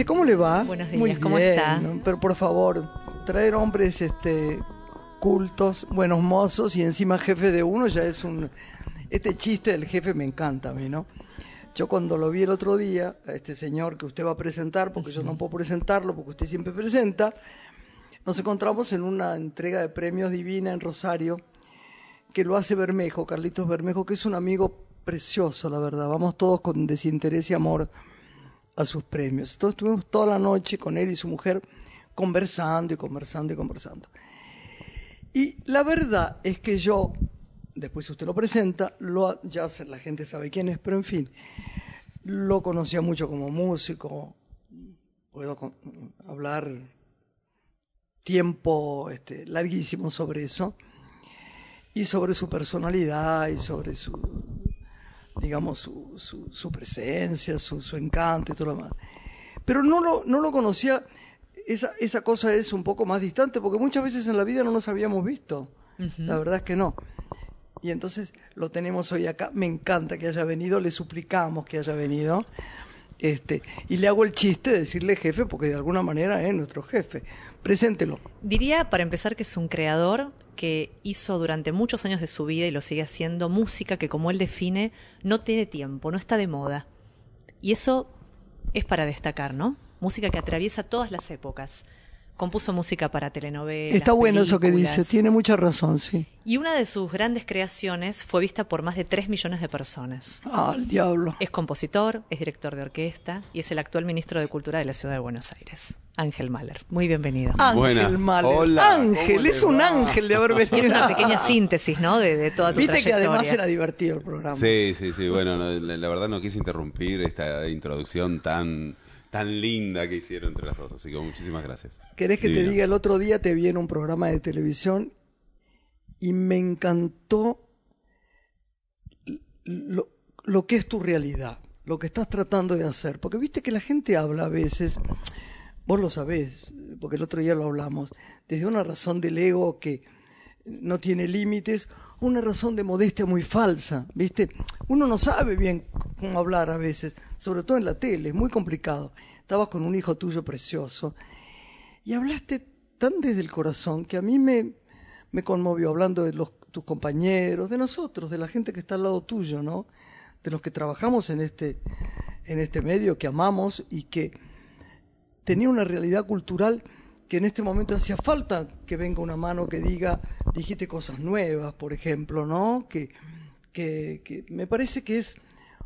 dice? ¿Cómo le va? Buenos días, Muy ¿cómo bien, está? ¿no? Pero por favor, traer hombres este cultos, buenos mozos y encima jefe de uno ya es un... Este chiste del jefe me encanta a mí, ¿no? Yo cuando lo vi el otro día, a este señor que usted va a presentar, porque yo no puedo presentarlo, porque usted siempre presenta, nos encontramos en una entrega de premios divina en Rosario, que lo hace Bermejo, Carlitos Bermejo, que es un amigo precioso, la verdad. Vamos todos con desinterés y amor a sus premios. Entonces estuvimos toda la noche con él y su mujer conversando y conversando y conversando. Y la verdad es que yo, después usted lo presenta, lo, ya la gente sabe quién es, pero en fin, lo conocía mucho como músico, puedo hablar tiempo este, larguísimo sobre eso, y sobre su personalidad y sobre su, digamos, su, su, su presencia, su, su encanto y todo lo demás. Pero no lo, no lo conocía, esa, esa cosa es un poco más distante, porque muchas veces en la vida no nos habíamos visto. La verdad es que no. Y entonces lo tenemos hoy acá. Me encanta que haya venido, le suplicamos que haya venido. Este, y le hago el chiste de decirle jefe, porque de alguna manera es nuestro jefe. Preséntelo. Diría, para empezar, que es un creador que hizo durante muchos años de su vida y lo sigue haciendo música que, como él define, no tiene tiempo, no está de moda. Y eso es para destacar, ¿no? Música que atraviesa todas las épocas. Compuso música para telenovelas. Está bueno eso que dice, tiene mucha razón, sí. Y una de sus grandes creaciones fue vista por más de 3 millones de personas. Ah, el diablo. Es compositor, es director de orquesta y es el actual ministro de Cultura de la Ciudad de Buenos Aires, Ángel Mahler. Muy bienvenido. Ángel. Mahler. Hola, Ángel, ¿cómo le es un ángel de haber Es venido. una pequeña síntesis, ¿no? De, de toda tu Viste que además era divertido el programa. Sí, sí, sí. Bueno, no, la, la verdad no quise interrumpir esta introducción tan, tan linda que hicieron entre las dos. Así que muchísimas gracias. ¿Querés que te diga? El otro día te vi en un programa de televisión y me encantó lo, lo que es tu realidad, lo que estás tratando de hacer. Porque viste que la gente habla a veces, vos lo sabés, porque el otro día lo hablamos, desde una razón del ego que no tiene límites, una razón de modestia muy falsa, ¿viste? Uno no sabe bien cómo hablar a veces, sobre todo en la tele, es muy complicado. Estabas con un hijo tuyo precioso y hablaste tan desde el corazón que a mí me, me conmovió hablando de los, tus compañeros, de nosotros, de la gente que está al lado tuyo, ¿no? De los que trabajamos en este, en este medio, que amamos y que tenía una realidad cultural que en este momento hacía falta que venga una mano que diga, dijiste cosas nuevas, por ejemplo, ¿no? Que, que, que me parece que es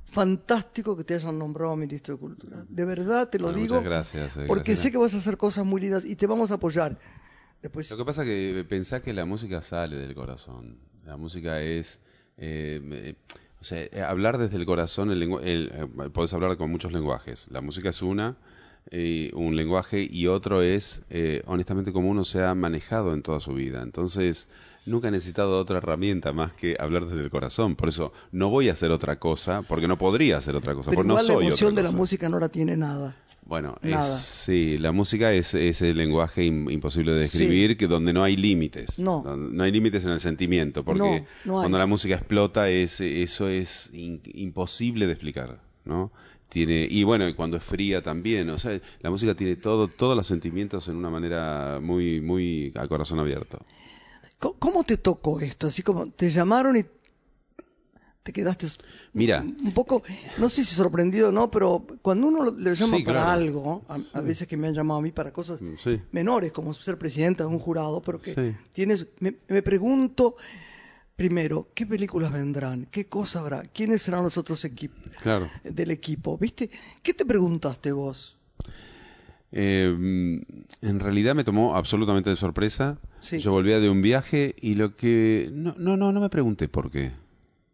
fantástico que te hayan nombrado ministro de Cultura. De verdad te lo Bueno, digo. muchas gracias, eh, Porque gracias. sé que vas a hacer cosas muy lindas y te vamos a apoyar. Después, Lo que pasa es que pensá que la música sale del corazón. La música es... eh, me- o sea, eh, hablar desde el corazón, el el, eh, podés hablar con muchos lenguajes. La música es una, eh, un lenguaje, y otro es, eh, honestamente, como uno se ha manejado en toda su vida. Entonces, nunca he necesitado otra herramienta más que hablar desde el corazón. Por eso, no voy a hacer otra cosa, porque no podría hacer otra cosa, pero porque no soy la emoción otra de la música no la tiene nada. Bueno, Nada. es, sí, la música es ese lenguaje im- imposible de describir, que donde no hay límites. No. No hay límites en el sentimiento, porque No, no hay. cuando la música explota, es, eso es in- imposible de explicar, ¿no? Tiene, y bueno, y cuando es fría también, o sea, la música tiene todo, todos los sentimientos en una manera muy, muy a corazón abierto. ¿Cómo, te tocó esto? Así como te llamaron y te quedaste Mira. un poco, no sé si sorprendido o no, pero cuando uno le llama Sí, para claro. algo, a, a veces que me han llamado a mí para cosas sí. menores, como ser presidenta de un jurado, pero que tienes, me, me pregunto primero, ¿qué películas vendrán? ¿Qué cosa habrá? ¿Quiénes serán los otros equipos Claro. del equipo? ¿Viste? ¿Qué te preguntaste vos? Eh, en realidad me tomó absolutamente de sorpresa. Sí. Yo volvía de un viaje y lo que... No, no, no, no me pregunté por qué.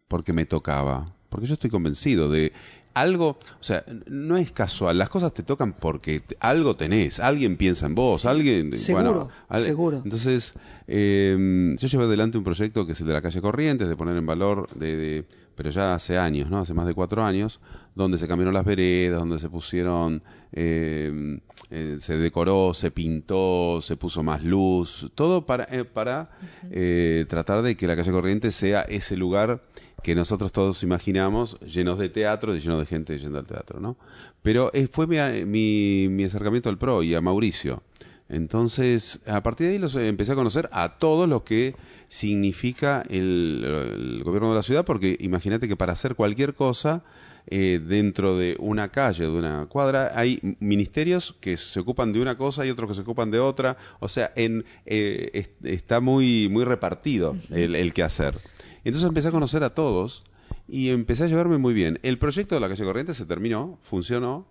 Porque me tocaba. Porque yo estoy convencido de algo... O sea, no es casual. Las cosas te tocan porque te- algo tenés. Alguien piensa en vos. Alguien... seguro, bueno, seguro. Entonces, eh, yo llevé adelante un proyecto que es el de la calle Corrientes, de poner en valor, de, de pero ya hace años, ¿no? Hace más de cuatro años, donde se cambiaron las veredas, donde se pusieron, eh, eh, se decoró, se pintó, se puso más luz, todo para, eh, para eh, tratar de que la calle Corrientes sea ese lugar que nosotros todos imaginamos, llenos de teatro y llenos de gente yendo al teatro, ¿no? Pero eh, fue mi, mi, mi acercamiento al PRO y a Mauricio. Entonces, a partir de ahí los empecé a conocer a todos lo que significa el, el gobierno de la ciudad, porque imagínate que para hacer cualquier cosa eh, dentro de una calle, de una cuadra, hay ministerios que se ocupan de una cosa y otros que se ocupan de otra. O sea, en, eh, es- está muy, muy repartido el, el que hacer. Entonces empecé a conocer a todos y empecé a llevarme muy bien. El proyecto de la calle Corrientes se terminó, funcionó.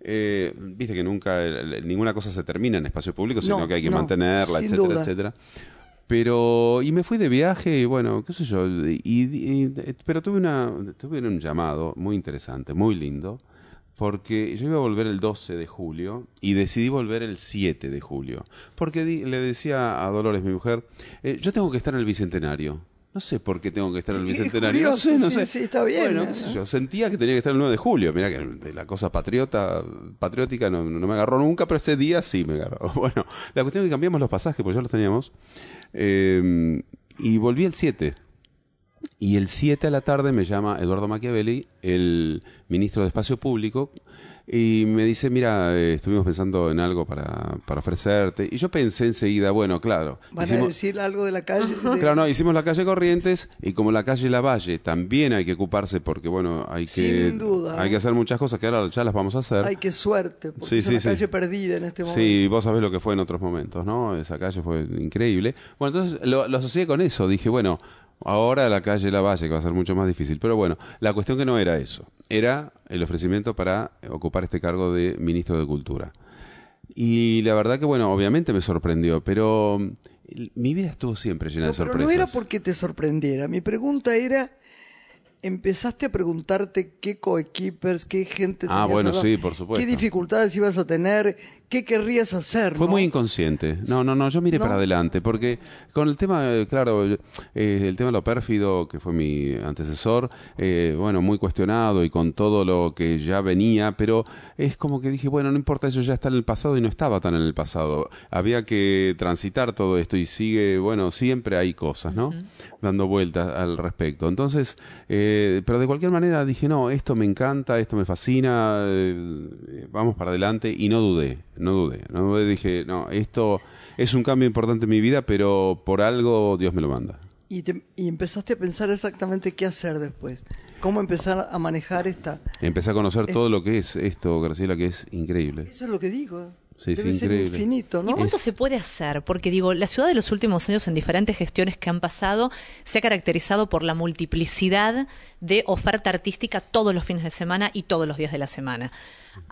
Eh, Viste que nunca, ninguna cosa se termina en espacio público, sino No, que hay que no, mantenerla, etcétera, duda. etcétera. Pero, y me fui de viaje, y bueno, qué sé yo, y, y- pero tuve, una, tuve un llamado muy interesante, muy lindo, porque yo iba a volver el 12 de julio y decidí volver el 7 de julio. Porque di- le decía a Dolores, mi mujer, eh, yo tengo que estar en el Bicentenario. No sé por qué tengo que estar en el Bicentenario. no sé, no sí, sé. sí, está bien, Bueno, sé yo, sentía que tenía que estar el 9 de julio. Mira que la cosa patriota, patriótica no, no me agarró nunca, pero ese día sí me agarró. Bueno, la cuestión es que cambiamos los pasajes, porque ya los teníamos. eh, y volví el 7. Y el 7 a la tarde me llama Eduardo Machiavelli, el ministro de Espacio Público, y me dice, mira, eh, estuvimos pensando en algo para, para ofrecerte. Y yo pensé enseguida, bueno, claro. Van a decir algo de la calle. de- Claro, no, hicimos la calle Corrientes y como la calle Lavalle también hay que ocuparse porque, bueno, hay que, Sin duda, hay ¿eh? que hacer muchas cosas que ahora ya las vamos a hacer. Ay, qué suerte, porque Sí, es sí, una sí. calle perdida en este momento. Sí, vos sabés lo que fue en otros momentos, ¿no? Esa calle fue increíble. Bueno, entonces lo, lo asocié con eso. Dije, bueno, ahora la calle Lavalle, que va a ser mucho más difícil. Pero bueno, la cuestión que no era eso. Era el ofrecimiento para ocupar este cargo de ministro de Cultura. Y la verdad que, bueno, obviamente me sorprendió, pero mm, mi vida estuvo siempre llena No, de pero sorpresas. no era porque te sorprendiera. Mi pregunta era, empezaste a preguntarte qué coequippers, qué gente Ah, tenías bueno, sí, por supuesto. qué dificultades ibas a tener, qué querrías hacer. Fue ¿no? muy inconsciente. No, no, no, yo miré ¿No? para adelante, porque con el tema, eh, claro, eh, el tema de lo pérfido, que fue mi antecesor, eh, bueno, muy cuestionado y con todo lo que ya venía, pero es como que dije, bueno, no importa, eso ya está en el pasado y no estaba tan en el pasado. Había que transitar todo esto y sigue, bueno, siempre hay cosas, ¿no? Dando vueltas al respecto. Entonces, eh, pero de cualquier manera dije, no, esto me encanta, esto me fascina, eh, vamos para adelante y no dudé, no dudé, no dudé, dije, no, esto es un cambio importante en mi vida, pero por algo Dios me lo manda. Y, te- y empezaste a pensar exactamente qué hacer después. Cómo empezar a manejar esta... Empecé a conocer todo lo que es esto, Graciela, que es increíble. Eso es lo que digo. Sí, sí, Debe ser increíble. infinito, ¿no? ¿Y cuánto Es- se puede hacer? Porque digo, la ciudad de los últimos años en diferentes gestiones que han pasado se ha caracterizado por la multiplicidad de oferta artística todos los fines de semana y todos los días de la semana.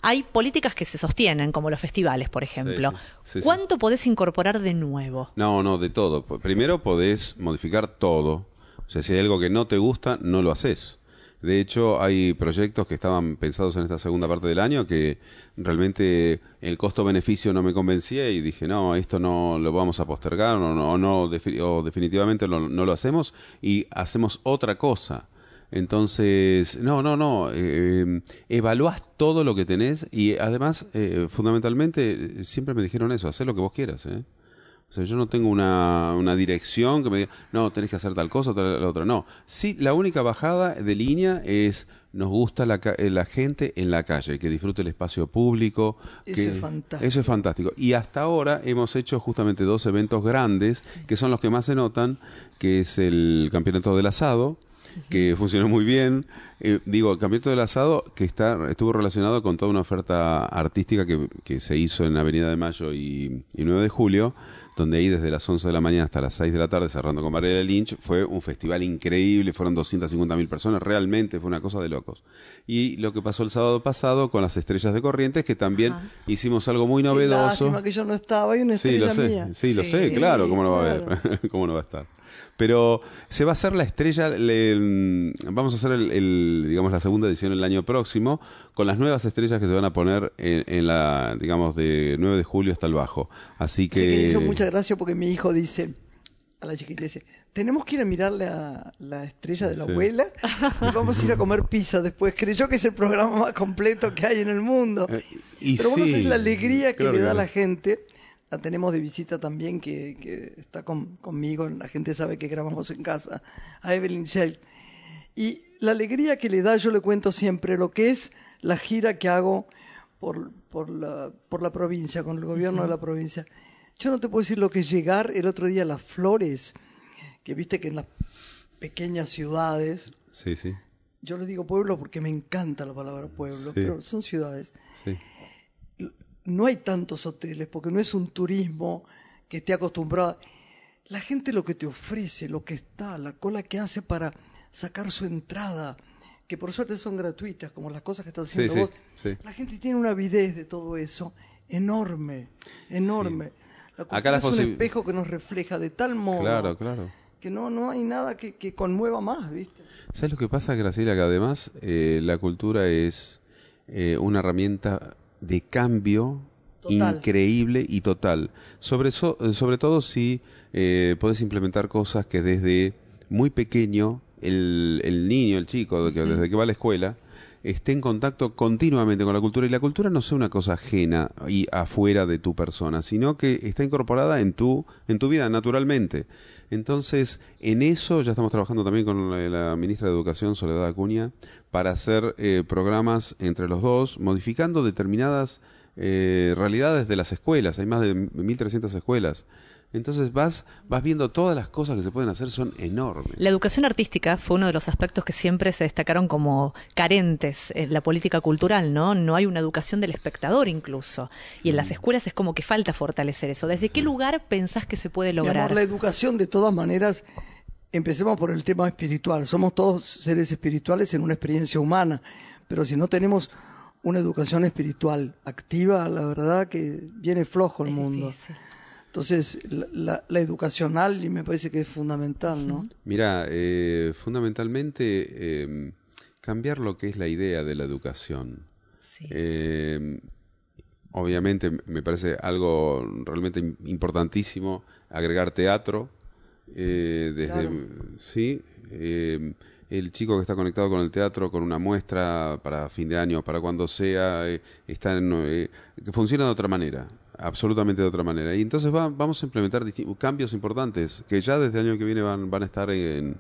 Hay políticas que se sostienen, como los festivales, por ejemplo. sí. Sí, sí. ¿Cuánto podés incorporar de nuevo? No, no, de todo. Primero podés modificar todo. O sea, si hay algo que no te gusta, no lo haces. De hecho, hay proyectos que estaban pensados en esta segunda parte del año que realmente el costo-beneficio no me convencía y dije, no, esto no lo vamos a postergar o, no, no, o definitivamente lo- no lo hacemos y hacemos otra cosa. Entonces, no, no, no, eh, evaluás todo lo que tenés y además, eh, fundamentalmente, siempre me dijeron eso, hacer lo que vos quieras, ¿eh? O sea, yo no tengo una, una dirección que me diga, no, tenés que hacer tal cosa, tal la otra. No. Sí, la única bajada de línea es, nos gusta la, eh, la gente en la calle, que disfrute el espacio público. Eso que- es fantástico. Eso es fantástico. Y hasta ahora hemos hecho justamente dos eventos grandes, que son los que más se notan, que es el Campeonato del Asado, que funcionó muy bien. Eh, digo, el Campeonato del Asado, que está estuvo relacionado con toda una oferta artística que, que se hizo en Avenida de Mayo y, y 9 de Julio, donde ahí desde las 11 de la mañana hasta las 6 de la tarde, cerrando con Varela Lynch, fue un festival increíble, fueron 250 mil personas, realmente fue una cosa de locos. Y lo que pasó el sábado pasado con las Estrellas de Corrientes, que también Ajá. hicimos algo muy novedoso. lástima que yo no estaba, una Sí, lo sé, mía. sí, lo sé, claro, cómo no va a haber, cómo no va a estar. Pero se va a hacer la estrella, le- vamos a hacer el, el, digamos la segunda edición el año próximo con las nuevas estrellas que se van a poner en, en la, digamos de 9 de julio hasta el bajo. Así Sí, que que hizo mucha gracia porque mi hijo dice, a la chiquita dice, tenemos que ir a mirar la, la estrella de la abuela y vamos a ir a comer pizza después. Creyó que es el programa más completo que hay en el mundo. Eh, y Pero bueno, sí, es la alegría que claro le da a que la gente. La tenemos de visita también, que, que está con- conmigo. La gente sabe que grabamos en casa. A Evelyn Shell. Y la alegría que le da, yo le cuento siempre lo que es la gira que hago por, por, la, por la provincia, con el gobierno de la provincia. Yo no te puedo decir lo que es llegar el otro día a las flores, que viste que en las pequeñas ciudades, Sí, sí, yo le digo pueblo porque me encanta la palabra pueblo, Sí. pero son ciudades sí. No hay tantos hoteles porque no es un turismo que esté acostumbrado. La gente lo que te ofrece, lo que está, la cola que hace para sacar su entrada, que por suerte son gratuitas, como las cosas que estás haciendo sí, vos. sí. La gente tiene una avidez de todo eso enorme, enorme. La cultura Acá la es un espejo que nos refleja de tal modo Claro, claro. que no, no hay nada que, que conmueva más, ¿viste? ¿Sabes lo que pasa, Graciela? Que además eh, la cultura es eh, una herramienta de cambio Total. increíble y total. Sobre, so- eh, sobre todo si eh, puedes implementar cosas que desde muy pequeño el, el niño, el chico, que desde que va a la escuela, esté en contacto continuamente con la cultura y la cultura no sea una cosa ajena y afuera de tu persona, sino que está incorporada en tu en tu vida naturalmente. Entonces, en eso ya estamos trabajando también con la, la ministra de Educación Soledad Acuña para hacer eh, programas entre los dos, modificando determinadas eh, realidades de las escuelas. Hay más de 1.300 escuelas. Entonces vas, vas viendo todas las cosas que se pueden hacer, son enormes. La educación artística fue uno de los aspectos que siempre se destacaron como carentes en la política cultural, ¿no? No hay una educación del espectador incluso. Y Mm. en las escuelas es como que falta fortalecer eso. ¿Desde qué lugar pensás que se puede Mi amor, lograr? la educación, de todas maneras, empecemos por el tema espiritual. Somos todos seres espirituales en una experiencia humana, pero si no tenemos una educación espiritual activa, la verdad que viene flojo el Es mundo. difícil. Entonces, la, la- la educacional y me parece que es fundamental, ¿no? Mira, eh, fundamentalmente eh, cambiar lo que es la idea de la educación. Sí. Eh, obviamente me parece algo realmente im- importantísimo agregar teatro. eh, desde Claro. sí, eh, el chico que está conectado con el teatro, con una muestra para fin de año, para cuando sea, eh, está en, eh, que funciona de otra manera, absolutamente de otra manera. Y entonces va- vamos a implementar cambios importantes que ya desde el año que viene van, van a estar en,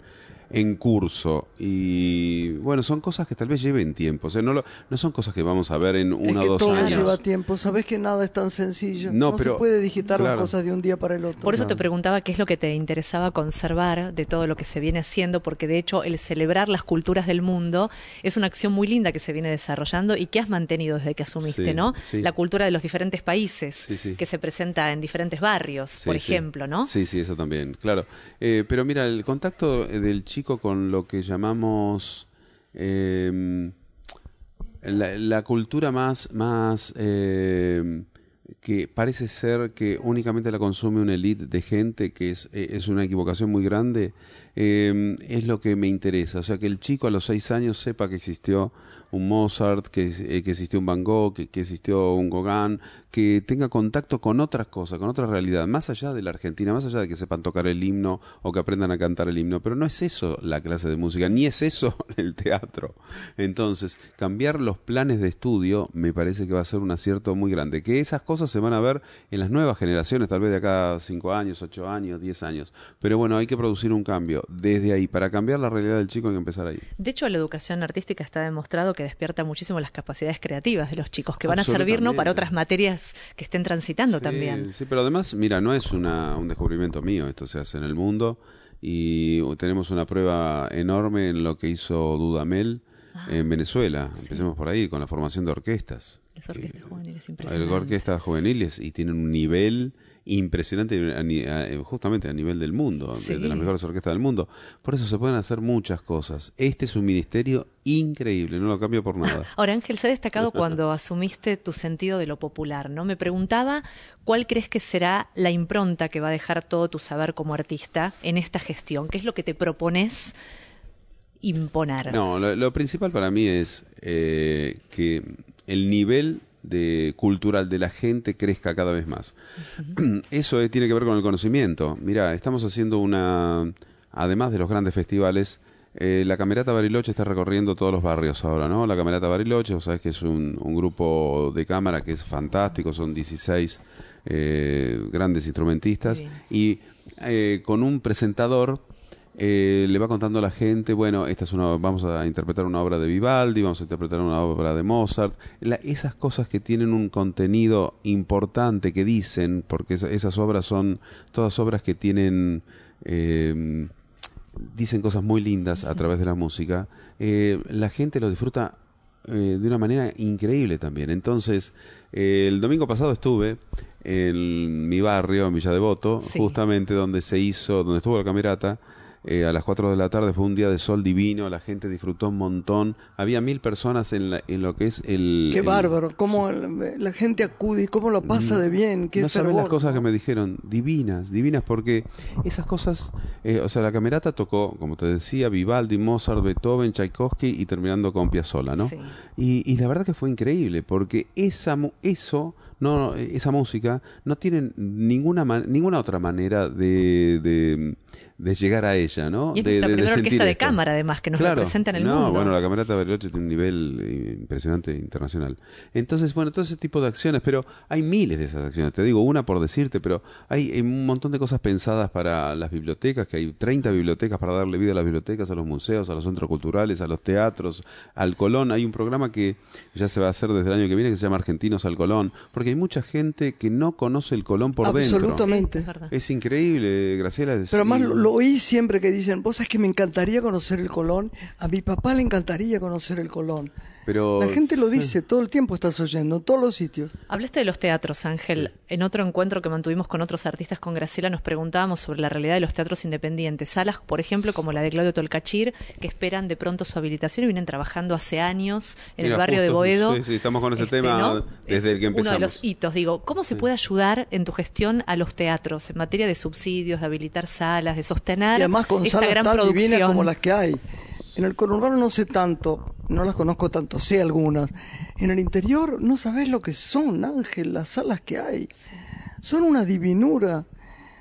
en curso. Y bueno, son cosas que tal vez lleven tiempo. O sea, no, lo- no son cosas que vamos a ver en uno es o que dos todo años. lleva tiempo. Sabes que nada es tan sencillo. No, No, pero- se puede digitar claro. las cosas de un día para el otro. Por eso te preguntaba qué es lo que te interesaba conservar de todo lo que se viene haciendo, porque de hecho el celebrar las culturas del mundo es una acción muy linda que se viene desarrollando y que has mantenido desde que asumiste, Sí, ¿no? sí. La cultura de los diferentes países Sí, sí. que se presenta en diferentes barrios, Sí, por sí. ejemplo, ¿no? Sí, sí, eso también, claro. Eh, pero mira, el contacto eh, del chico con lo que llamamos eh, la, cultura más, más eh, que parece ser que únicamente la consume una elite de gente, que es, eh, es una equivocación muy grande, eh, es lo que me interesa. O sea, que el chico a los seis años sepa que existió un Mozart, que, eh, que existió un Van Gogh, que, que existió un Gauguin, que tenga contacto con otras cosas, con otra realidad, más allá de la Argentina, más allá de que sepan tocar el himno o que aprendan a cantar el himno. Pero no es eso la clase de música, ni es eso el teatro. Entonces, cambiar los planes de estudio me parece que va a ser un acierto muy grande. Que esas cosas se van a ver en las nuevas generaciones, tal vez de acá a cinco años, ocho años, diez años. Pero bueno, hay que producir un cambio desde ahí. Para cambiar la realidad del chico hay que empezar ahí. De hecho, la educación artística está demostrado que despierta muchísimo las capacidades creativas de los chicos, que van a servir ¿no? para otras materias que estén transitando Sí, también. Sí, pero además, mira, no es una, un descubrimiento mío, esto se hace en el mundo y tenemos una prueba enorme en lo que hizo Dudamel en Venezuela. Empecemos por ahí, con la formación de orquestas. Las orquestas Que- juveniles, impresionante. orquestas juveniles y tienen un nivel impresionante a ni- a- justamente a nivel del mundo, de las mejores orquestas del mundo. Por eso se pueden hacer muchas cosas. Este es un ministerio increíble, no lo cambio por nada. Ahora, Ángel, se ha destacado cuando asumiste tu sentido de lo popular, ¿no? Me preguntaba cuál crees que será la impronta que va a dejar todo tu saber como artista en esta gestión. ¿Qué es lo que te propones imponer? No, lo, lo principal para mí es eh, que el nivel de cultural de la gente crezca cada vez más. Eso eh, tiene que ver con el conocimiento. Mira, estamos haciendo una, además de los grandes festivales, eh, la Camerata Bariloche está recorriendo todos los barrios ahora, ¿no? La Camerata Bariloche, vos sabés que es un, un grupo de cámara que es fantástico, son 16 eh, grandes instrumentistas y eh, con un presentador eh, le va contando a la gente, bueno, esta es una, vamos a interpretar una obra de Vivaldi, vamos a interpretar una obra de Mozart, La- esas cosas que tienen un contenido importante que dicen, porque esa- esas obras son todas obras que tienen eh, dicen cosas muy lindas a través de la música, eh, la gente lo disfruta eh, de una manera increíble también. Entonces, eh, el domingo pasado estuve en mi barrio, en Villa Devoto, Sí. justamente donde se hizo, donde estuvo la camerata. Eh, a las 4 de la tarde fue un día de sol divino, la gente disfrutó un montón. Había mil personas en, la- en lo que es el... Qué el- bárbaro, cómo el- la gente acude y cómo lo pasa de bien, qué no saben las cosas que me dijeron, divinas, divinas, porque esas cosas, eh, o sea, la camerata tocó, como te decía, Vivaldi, Mozart, Beethoven, Tchaikovsky y terminando con Piazzolla, ¿no? Sí. Y, y la verdad que fue increíble, porque esa, eso, no, esa música no tiene ninguna, ninguna otra manera de, de, de llegar a ella, ¿no? Y es de, nuestra de- de primera orquesta de esto. cámara, además, que nos Claro. representa en el no, mundo. bueno, la Camerata de Bariloche tiene un nivel eh, impresionante internacional. Entonces, bueno, todo ese tipo de acciones, pero hay miles de esas acciones. Te digo una por decirte, pero hay, hay un montón de cosas pensadas para las bibliotecas, que hay 30 bibliotecas para darle vida a las bibliotecas, a los museos, a los centros culturales, a los teatros, al Colón. Hay un programa que ya se va a hacer desde el año que viene que se llama Argentinos al Colón, porque hay mucha gente que no conoce el Colón por dentro. Absolutamente. Sí, es verdad. Es increíble, Graciela. es- Pero sí. lo, lo oí siempre que dicen, vos sabés que me encantaría conocer el Colón, a mi papá le encantaría conocer el Colón. Pero, La gente lo dice, todo el tiempo estás oyendo, en todos los sitios. Hablaste de los teatros, Ángel. En otro encuentro que mantuvimos con otros artistas con Graciela nos preguntábamos sobre la realidad de los teatros independientes. Salas, por ejemplo, como la de Claudio Tolcachir, que esperan de pronto su habilitación y vienen trabajando hace años en Mira, el barrio de Boedo. sí, sí, estamos con ese Este, tema ¿no? desde Es el que Uno de empezamos. los hitos, digo, ¿cómo se puede ayudar en tu gestión a los teatros en materia de subsidios, de habilitar salas, de sostener Y además con esta salas gran producción? divinas como las que hay. En el conurbano no sé tanto, no las conozco tanto, sé algunas. En el interior no sabés lo que son, Ángel, las salas que hay. Son una divinura.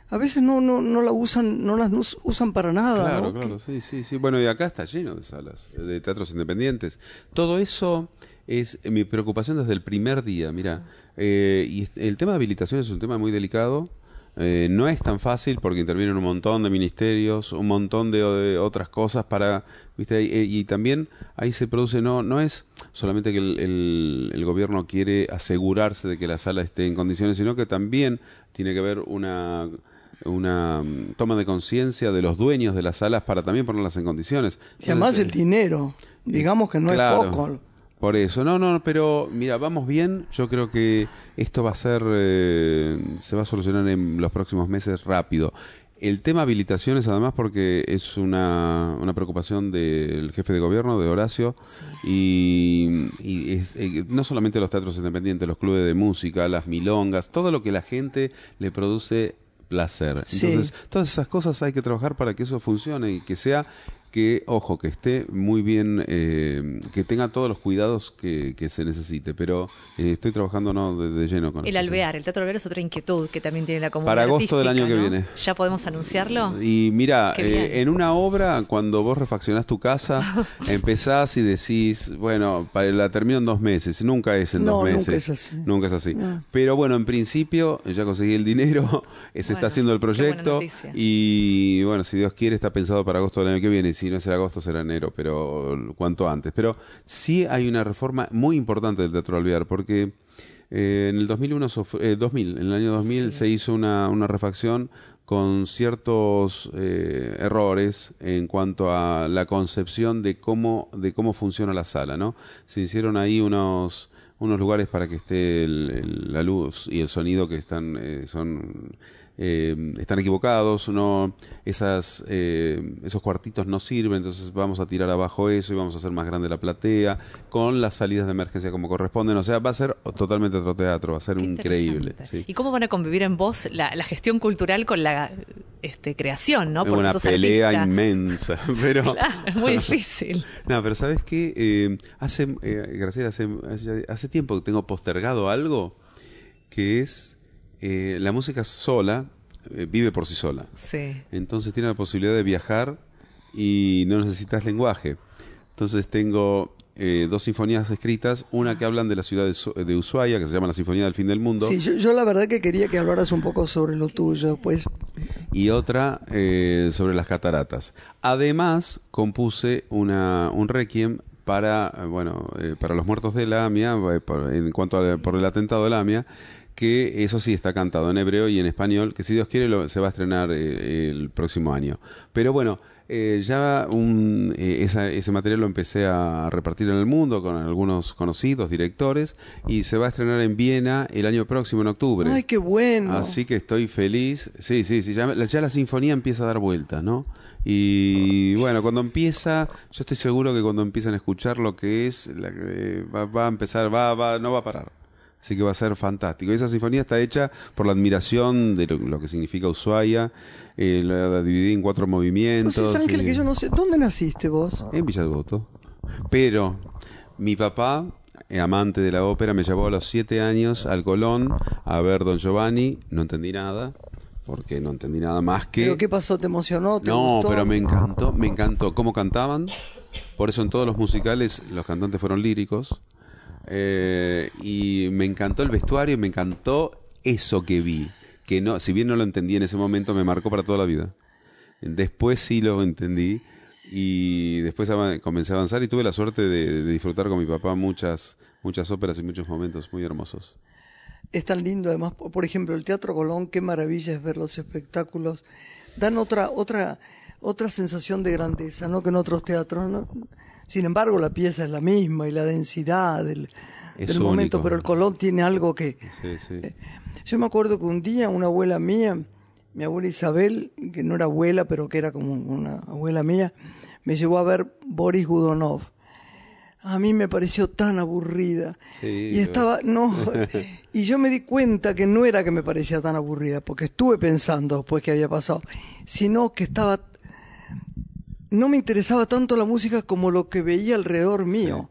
A veces no no no la usan, no las us- usan para nada. Claro, ¿no? claro, sí, sí, sí. Bueno, y acá está lleno de salas, de teatros independientes. Todo eso es mi preocupación desde el primer día, mira. Eh, y el tema de habilitación es un tema muy delicado. Eh, no es tan fácil porque intervienen un montón de ministerios, un montón de, de otras cosas para, viste, y, y también ahí se produce, no, no es solamente que el, el- el gobierno quiere asegurarse de que la sala esté en condiciones, sino que también tiene que haber una una mm, toma de conciencia de los dueños de las salas para también ponerlas en condiciones. Y además el dinero, digamos que no claro, es poco. Por eso, no, no, pero mira, vamos bien. Yo creo que esto va a ser, eh, se va a solucionar en los próximos meses rápido. El tema habilitaciones, además, porque es una, una preocupación del jefe de gobierno, de Horacio, y, y es, eh, no solamente los teatros independientes, los clubes de música, las milongas, todo lo que la gente le produce placer. Sí. Entonces, todas esas cosas hay que trabajar para que eso funcione y que sea que, ojo, que esté muy bien, eh, que tenga todos los cuidados que, que se necesite, pero eh, estoy trabajando no de, de lleno con El eso. sí. alvear, el Teatro Alvear es otra inquietud que también tiene la comunidad Para agosto del año que viene. ¿Ya podemos anunciarlo? Y mira, eh, en una obra, cuando vos refaccionás tu casa, empezás y decís, bueno, la termino en dos meses. Nunca es en No, dos nunca meses. es así. Nunca es así. No. Pero bueno, en principio, ya conseguí el dinero, se Bueno, está haciendo el qué buena proyecto. Y bueno, si Dios quiere, está pensado para agosto del año que viene. Si no es el agosto, será enero, pero cuanto antes. Pero sí hay una reforma muy importante del Teatro Alvear, porque eh, en el 2001, sofr- eh, 2000, en el año 2000 Sí. se hizo una, una refacción con ciertos eh, errores en cuanto a la concepción de cómo de cómo funciona la sala, ¿no? Se hicieron ahí unos unos lugares para que esté el- el- la luz y el sonido que están eh, son eh, están equivocados, no, esas, eh, esos cuartitos no sirven, entonces vamos a tirar abajo eso y vamos a hacer más grande la platea, con las salidas de emergencia como corresponden. O sea, va a ser totalmente otro teatro, va a ser Qué increíble. sí. ¿Y cómo van a convivir en vos la, la gestión cultural con la este, creación, no? Es una pelea artista. inmensa, pero... Claro, es muy difícil. No, pero ¿sabes qué? Eh, hace, eh, Graciela, hace, hace, hace tiempo que tengo postergado algo que es eh, la música sola, eh, vive por sí sola. Sí. Entonces tiene la posibilidad de viajar y no necesitas lenguaje. Entonces tengo eh, dos sinfonías escritas, una que hablan de la ciudad de, Su- de Ushuaia, que se llama La Sinfonía del Fin del Mundo, Sí, yo, yo la verdad que quería que hablaras un poco sobre lo tuyo, pues y otra eh, sobre las cataratas. Además, compuse una, un requiem para, bueno, eh, para los muertos de la AMIA, eh, por- en cuanto a, por el atentado de la AMIA, que eso sí está cantado en hebreo y en español, que si Dios quiere lo- se va a estrenar eh, el próximo año. Pero bueno, eh, ya un, eh, esa- ese material lo empecé a repartir en el mundo con algunos conocidos directores y se va a estrenar en Viena el año próximo, en octubre. ay, qué bueno. Así que estoy feliz. Sí, sí, sí. Ya, ya la sinfonía empieza a dar vueltas, ¿no? Y bueno, cuando empieza, yo estoy seguro que cuando empiezan a escuchar lo que es, la- eh, va, va a empezar, va, va, no va a parar. Así que va a ser fantástico. Esa sinfonía está hecha por la admiración de lo, lo que significa Ushuaia. Eh, la dividí en cuatro movimientos. sé, Ángel, y- que yo no sé, ¿dónde naciste vos? en Villa Devoto. Pero mi papá, eh, amante de la ópera, me llevó a los siete años al Colón a ver Don Giovanni. No entendí nada, porque no entendí nada más que... ¿Pero qué pasó? ¿Te emocionó? ¿Te No, gustó? pero me encantó, me encantó cómo cantaban. Por eso en todos los musicales los cantantes fueron líricos. Eh, y me encantó el vestuario, me encantó eso que vi. Que no, si bien no lo entendí en ese momento, me marcó para toda la vida. Después sí lo entendí y después comencé a avanzar y tuve la suerte de, disfrutar con mi papá muchas, muchas óperas y muchos momentos muy hermosos. Es tan lindo, además, por por ejemplo, el Teatro Colón, qué maravilla es ver los espectáculos. Dan otra, otra, otra sensación de grandeza, ¿no? Que en otros teatros, ¿no? Sin embargo, la pieza es la misma y la densidad del, momento, pero el Colón tiene algo que... Sí, sí. Yo me acuerdo que un día una abuela mía, mi abuela Isabel, que no era abuela, pero que era como una abuela mía, me llevó a ver Boris Gudonov. A mí me pareció tan aburrida. Sí, y estaba, no, y yo me di cuenta que no era que me parecía tan aburrida, porque estuve pensando después que había pasado, sino que estaba, no me interesaba tanto la música como lo que veía alrededor mío.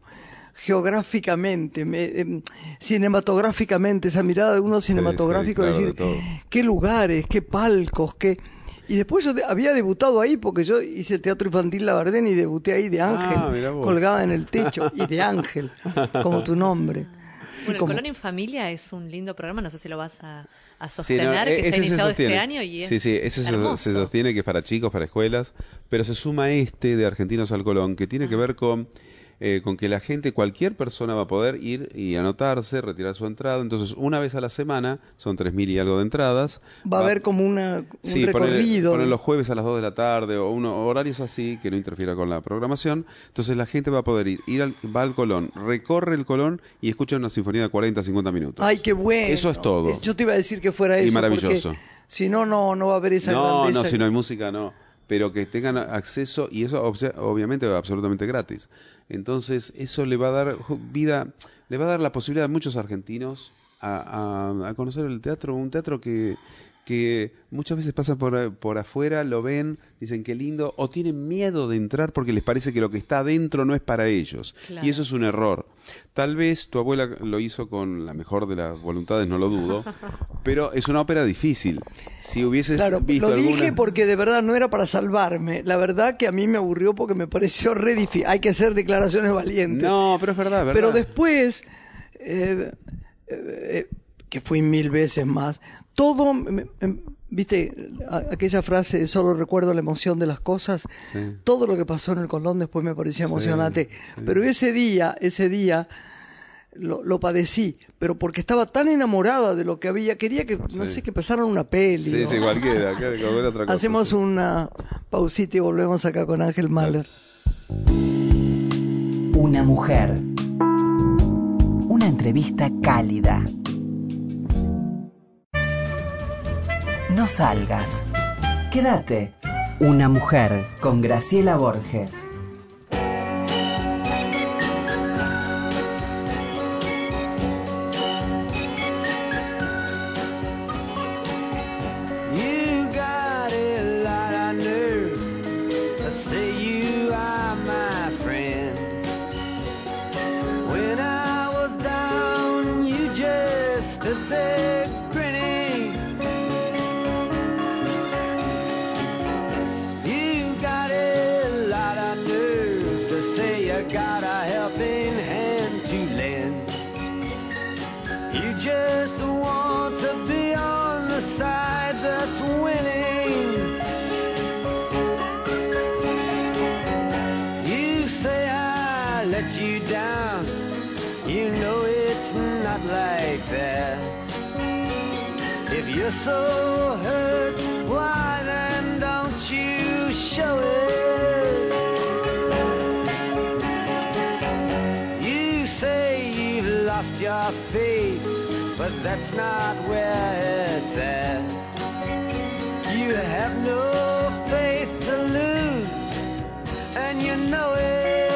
Geográficamente, me- em, cinematográficamente, esa mirada de uno cinematográfico, claro, decir, de todo. qué lugares, qué palcos, qué... Y después yo de- había debutado ahí porque yo hice el teatro infantil La Bardén y debuté ahí de Ángel, Ah, vos. colgada en el techo, y de Ángel, como tu nombre. Sí, Bueno, como- el Colón en Familia es un lindo programa, no sé si lo vas a, a Sí, sostener, no, e- que se ha iniciado este año y es Sí, sí, ese se, hermoso. se sostiene que es para chicos, para escuelas, pero se suma este de Argentinos al Colón, que tiene que ver con, eh, con que la gente, cualquier persona va a poder ir y anotarse, retirar su entrada. Entonces, una vez a la semana, son tres mil y algo de entradas. Va a haber como una, un Sí, recorrido. poner los jueves a las 2 de la tarde o uno, horarios así que no interfiera con la programación. Entonces la gente va a poder ir, ir al, va al Colón, recorre el Colón y escucha una sinfonía de 40, 50 minutos. Ay, qué bueno. Eso es todo. Yo te iba a decir que fuera Y eso. maravilloso. porque Si no, no, no va a haber esa no, grandeza. no, si no hay música, no. Pero que tengan acceso, y eso obviamente absolutamente gratis. Entonces, eso le va a dar vida, le va a dar la posibilidad a muchos argentinos a, a- a conocer el teatro, un teatro que, que muchas veces pasa por, por afuera, lo ven, dicen qué lindo, o tienen miedo de entrar porque les parece que lo que está adentro no es para ellos. Claro. Y eso es un error. Tal vez tu abuela lo hizo con la mejor de las voluntades, no lo dudo, pero es una ópera difícil. Si hubieses Claro, visto lo dije alguna- porque de verdad no era para salvarme. La verdad que a mí me aburrió porque me pareció re difícil. Hay que hacer declaraciones valientes. No, pero es verdad, verdad. Pero después, eh, eh, que fui mil veces más, todo, me- me- viste, aquella frase, solo recuerdo la emoción de las cosas, Sí. todo lo que pasó en el Colón después me pareció emocionante. sí. Pero ese día, ese día, lo, lo padecí, pero porque estaba tan enamorada de lo que había, quería que, no Sí. sé, que pasaran una peli. Sí, o- sí, cualquiera, que ver otra cosa. Hacemos una pausita y volvemos acá con Ángel Mahler. Una mujer. Una entrevista cálida. No salgas. Quédate. Una mujer con Graciela Borges. Let you down. You know it's not like that. If you're so hurt, why then don't you show it? You say you've lost your faith, but that's not where it's at. You have no faith to lose, and you know it.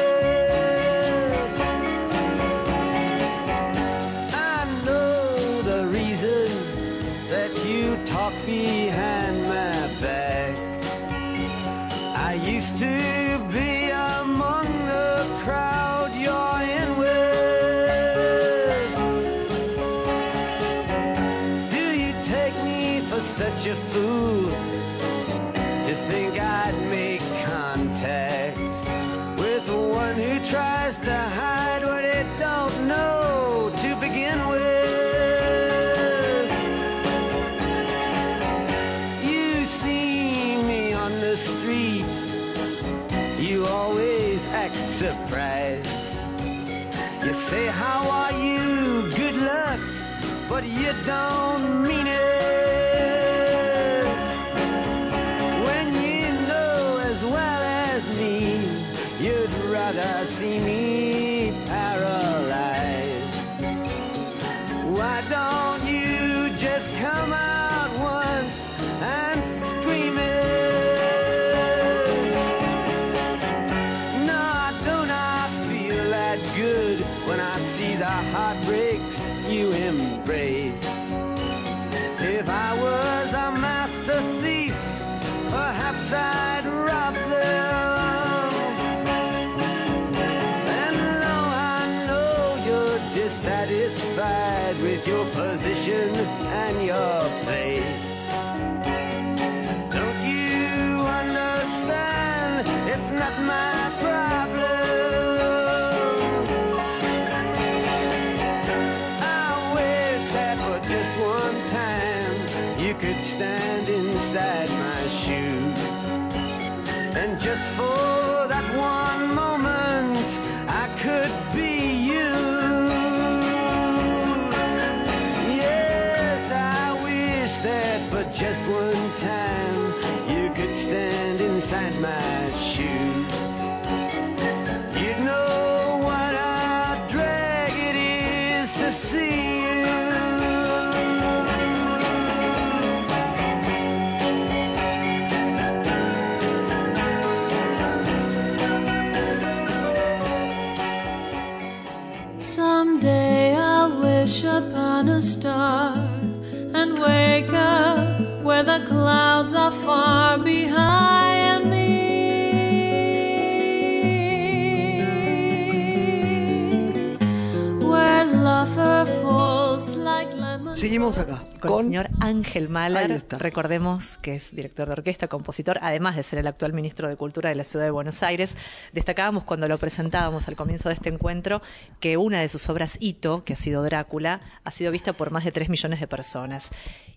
Acá. Con, el señor Ángel Mahler, recordemos que es director de orquesta, compositor, además de ser el actual ministro de Cultura de la Ciudad de Buenos Aires. Destacábamos cuando lo presentábamos al comienzo de este encuentro que una de sus obras hito, que ha sido Drácula, ha sido vista por más de 3 millones de personas.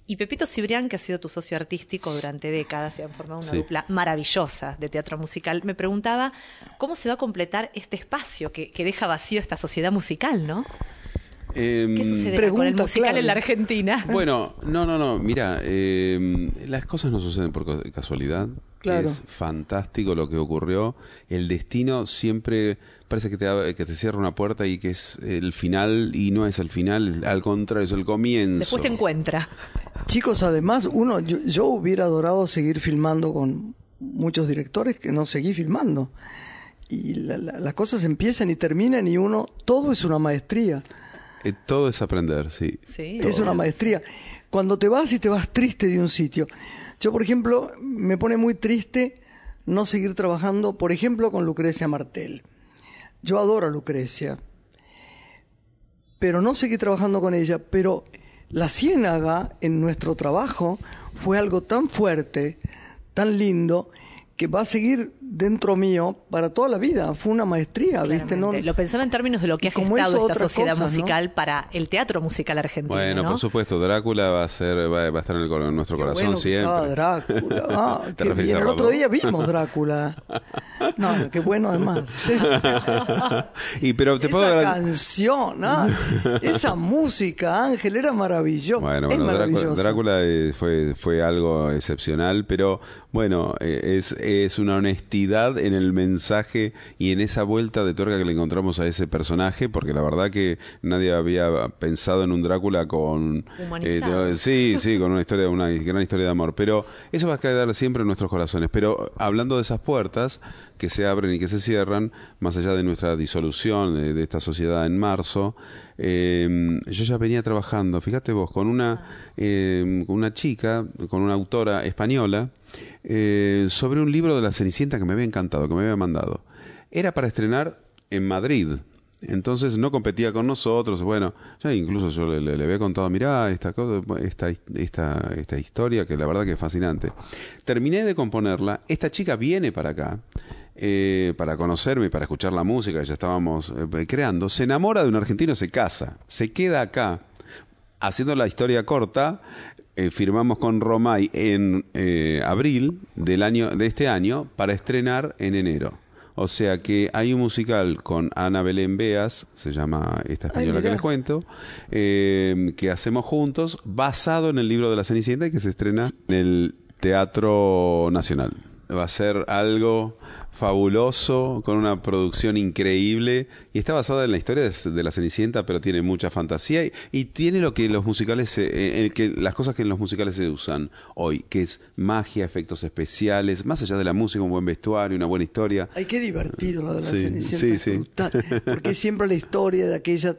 Y Pepito Cibrián, que ha sido tu socio artístico durante décadas y han formado una Sí. dupla maravillosa de teatro musical, me preguntaba cómo se va a completar este espacio que, que deja vacío esta sociedad musical, ¿no? Em, ¿Qué sucede con el pregunta musical en la Argentina? Bueno, no, no, no. Mira, eh, las cosas no suceden por ca- casualidad. Claro. Es fantástico lo que ocurrió. El destino siempre parece que te, que te cierra una puerta y que es el final y no es el final, al contrario, es el comienzo. Después te encuentra. Chicos, además, uno, yo, yo hubiera adorado seguir filmando con muchos directores que no seguí filmando. Y la- la- las cosas empiezan y terminan y uno, todo es una maestría. Eh, todo es aprender, sí. Sí. Es una maestría. Cuando te vas y te vas triste de un sitio. Yo, por ejemplo, me pone muy triste no seguir trabajando, por ejemplo, con Lucrecia Martel. Yo adoro a Lucrecia, pero no seguí trabajando con ella. Pero la ciénaga en nuestro trabajo fue algo tan fuerte, tan lindo, que va a seguir dentro mío para toda la vida. Fue una maestría, ¿viste? No. Lo pensaba en términos de lo que ha como gestado esta sociedad cosas, ¿no? musical para el teatro musical argentino. Bueno, ¿no? por supuesto, Drácula va a ser, va, va a estar en, el en nuestro Qué corazón bueno siempre. Drácula. Ah, ¿Te qué referís bien. a El otro día vimos Drácula. No, qué bueno además. Sí. y pero te Esa puedo dar- canción, ah, esa música, Ángel, era maravilloso. Bueno, es bueno, maravilloso. Drácula, eh, fue, fue algo excepcional, pero bueno, eh, es, es una honestidad en el mensaje y en esa vuelta de tuerca que le encontramos a ese personaje, porque la verdad que nadie había pensado en un Drácula con... Eh, sí, sí, con una historia, una gran historia de amor, pero eso va a quedar siempre en nuestros corazones. Pero hablando de esas puertas que se abren y que se cierran, más allá de nuestra disolución de, de esta sociedad en marzo, eh, yo ya venía trabajando, fíjate vos, con una, eh, con una chica, con una autora española, eh, sobre un libro de la Cenicienta que me había encantado, que me había mandado. Era para estrenar en Madrid. Entonces no competía con nosotros. Bueno, ya incluso yo le, le- le había contado, mirá, esta, cosa, esta, esta, esta historia que la verdad que es fascinante. Terminé de componerla. Esta chica viene para acá eh, para conocerme, para escuchar la música que ya estábamos eh, creando. Se enamora de un argentino, se casa, se queda acá. Haciendo la historia corta, eh, firmamos con Romay en eh, abril del año de este año para estrenar en enero. O sea que hay un musical con Ana Belén Beas, se llama esta española que les cuento, eh, que hacemos juntos, basado en el libro de la Cenicienta y que se estrena en el Teatro Nacional. Va a ser algo fabuloso, con una producción increíble y está basada en la historia de, de la Cenicienta, pero tiene mucha fantasía y, y tiene lo que los musicales, eh, eh, que las cosas que en los musicales se usan hoy, que es magia, efectos especiales, más allá de la música, un buen vestuario, una buena historia. Ay, qué divertido lo de la Sí, Cenicienta. sí, es sí. brutal. Porque siempre la historia de aquella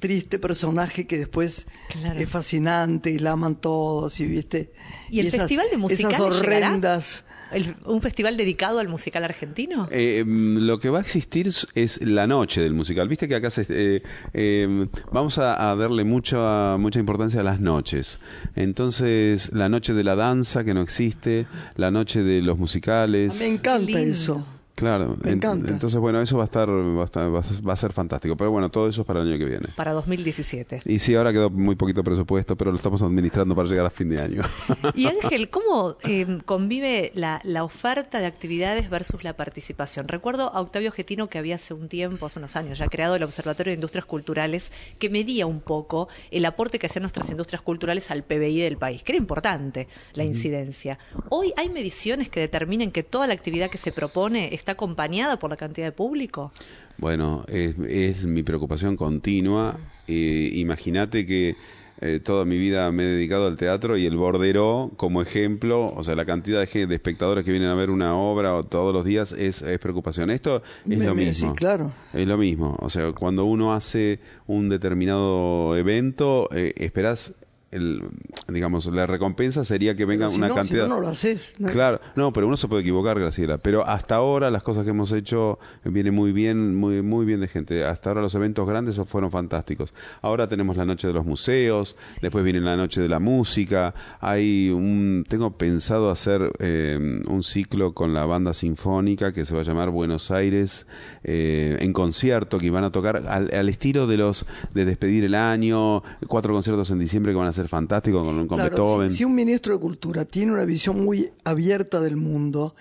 triste personaje que después Claro. es fascinante y la aman todos y viste ¿Y el esas- festival de musicales esas horrendas El- ¿Un festival dedicado al musical argentino? Eh, mm, lo que va a existir es- es la noche del musical. Viste que acá se, eh, eh, vamos a, a darle mucha mucha importancia a las noches. Entonces, la noche de la danza que no existe, la noche de los musicales. me encanta lindo. eso Claro, Me en- encanta. entonces bueno, eso va a estar, va a estar- ser- va a ser fantástico. Pero bueno, todo eso es para el año que viene. Para 2017. Y sí, ahora quedó muy poquito presupuesto, pero lo estamos administrando para llegar a fin de año. Y Ángel, ¿cómo eh, convive la, la oferta de actividades versus la participación? Recuerdo a Octavio Getino que había hace un tiempo, hace unos años, ya creado el Observatorio de Industrias Culturales, que medía un poco el aporte que hacían nuestras industrias culturales al PBI del país, que era importante la incidencia. Hoy hay mediciones que determinen que toda la actividad que se propone está acompañada por la cantidad de público. Bueno, es, es mi preocupación continua. Eh, Imagínate que eh, toda mi vida me he dedicado al teatro y el bordero como ejemplo, o sea, la cantidad de, espectadores que vienen a ver una obra o todos los días es, es preocupación. Esto es Me- lo me- mismo. sí, claro. Es lo mismo. O sea, cuando uno hace un determinado evento, eh, esperás, el, digamos, la recompensa sería que venga si una no, cantidad... si no, no lo haces ¿no? Claro, no, pero uno se puede equivocar, Graciela. Pero hasta ahora las cosas que hemos hecho viene muy bien, muy muy bien de gente. Hasta ahora los eventos grandes fueron fantásticos. Ahora tenemos la noche de los museos, después viene la noche de la música. Hay un, tengo pensado hacer eh, un ciclo con la banda sinfónica que se va a llamar Buenos Aires eh, en concierto, que van a tocar al, al estilo de los de despedir el año, cuatro conciertos en diciembre que van a ser fantásticos con, con Claro, Beethoven. si, si un ministro de Cultura tiene una visión muy abierta del mundo,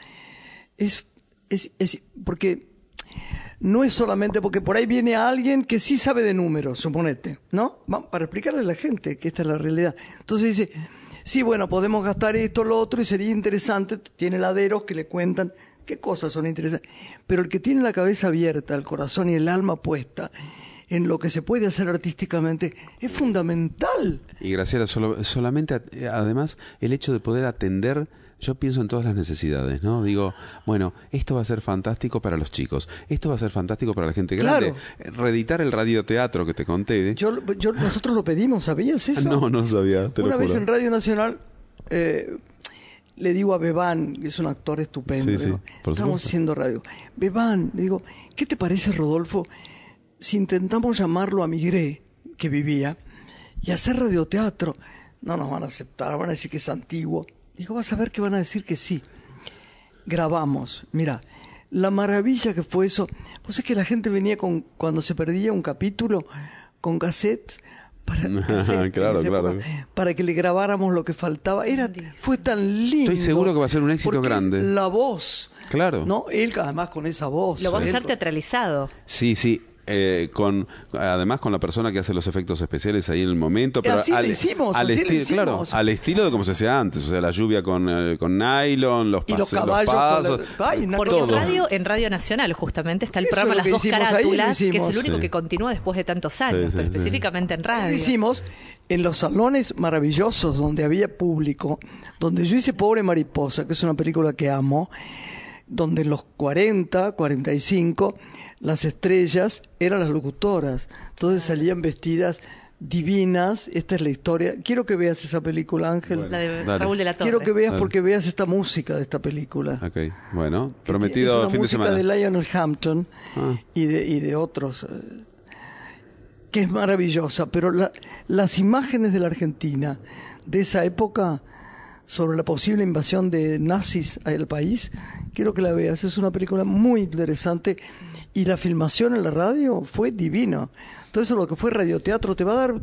es, es, es- porque no es solamente porque por ahí viene alguien que sí sabe de números, suponete, ¿no? Va- Para explicarle a la gente que esta es la realidad. Entonces dice, sí, bueno, podemos gastar esto, lo otro, y sería interesante, tiene laderos que le cuentan qué cosas son interesantes. Pero el que tiene la cabeza abierta, el corazón y el alma puesta en lo que se puede hacer artísticamente es fundamental. Y Graciela, solo- solamente, eh, además, el hecho de poder atender, yo pienso en todas las necesidades, ¿no? Digo, bueno, esto va a ser fantástico para los chicos, esto va a ser fantástico para la gente grande. Eh, Reeditar el radioteatro que te conté. Yo, yo, nosotros lo pedimos, ¿sabías eso? No, no sabía, te lo Una vez en Radio Nacional eh, le digo a Bebán, que es un actor estupendo, Sí, sí, digo, por estamos haciendo radio. Bebán, le digo, ¿qué te parece, Rodolfo, si intentamos llamarlo a Migré, que vivía, y hacer radioteatro? No nos van a aceptar, van a decir que es antiguo. Digo, vas a ver que van a decir que sí. Grabamos, mira, la maravilla que fue eso. Pues es que la gente venía con, cuando se perdía un capítulo, con cassettes para, cassette en Claro, esa claro. época, para que le grabáramos lo que faltaba. Era, fue tan lindo. Estoy seguro que va a ser un éxito grande. La voz. Claro. ¿No? Él además con esa voz. Lo vas a hacer teatralizado. Sí, sí. Eh, con además con la persona que hace los efectos especiales ahí en el momento pero Así lo hicimos, al así lo claro al estilo de como se hacía antes o sea la lluvia con, eh, con nylon los, Y los caballos con la- pasos Ay, Porque en radio, en Radio Nacional justamente está el Eso programa es lo Las dos lo carátulas, que es el único Sí. que continúa después de tantos años, Sí, sí, pero sí. específicamente en Lo radio. hicimos en los salones maravillosos donde había público, donde yo hice Pobre Mariposa, que es una película que amo, donde en los 40, 45, las estrellas eran las locutoras. Entonces salían vestidas divinas. Esta es la historia. Quiero que veas esa película, Ángel. La de Dale. Raúl de la Torre. Quiero que veas Dale. porque veas esta música de esta película. Ok, bueno prometido es una fin de música semana de Lionel Hampton Ah. y, de, y de otros, eh, que es maravillosa, pero la- las imágenes de la Argentina de esa época sobre la posible invasión de nazis al país, quiero que la veas, es una película muy interesante y la filmación en la radio fue divina. Entonces lo que fue radioteatro te va a dar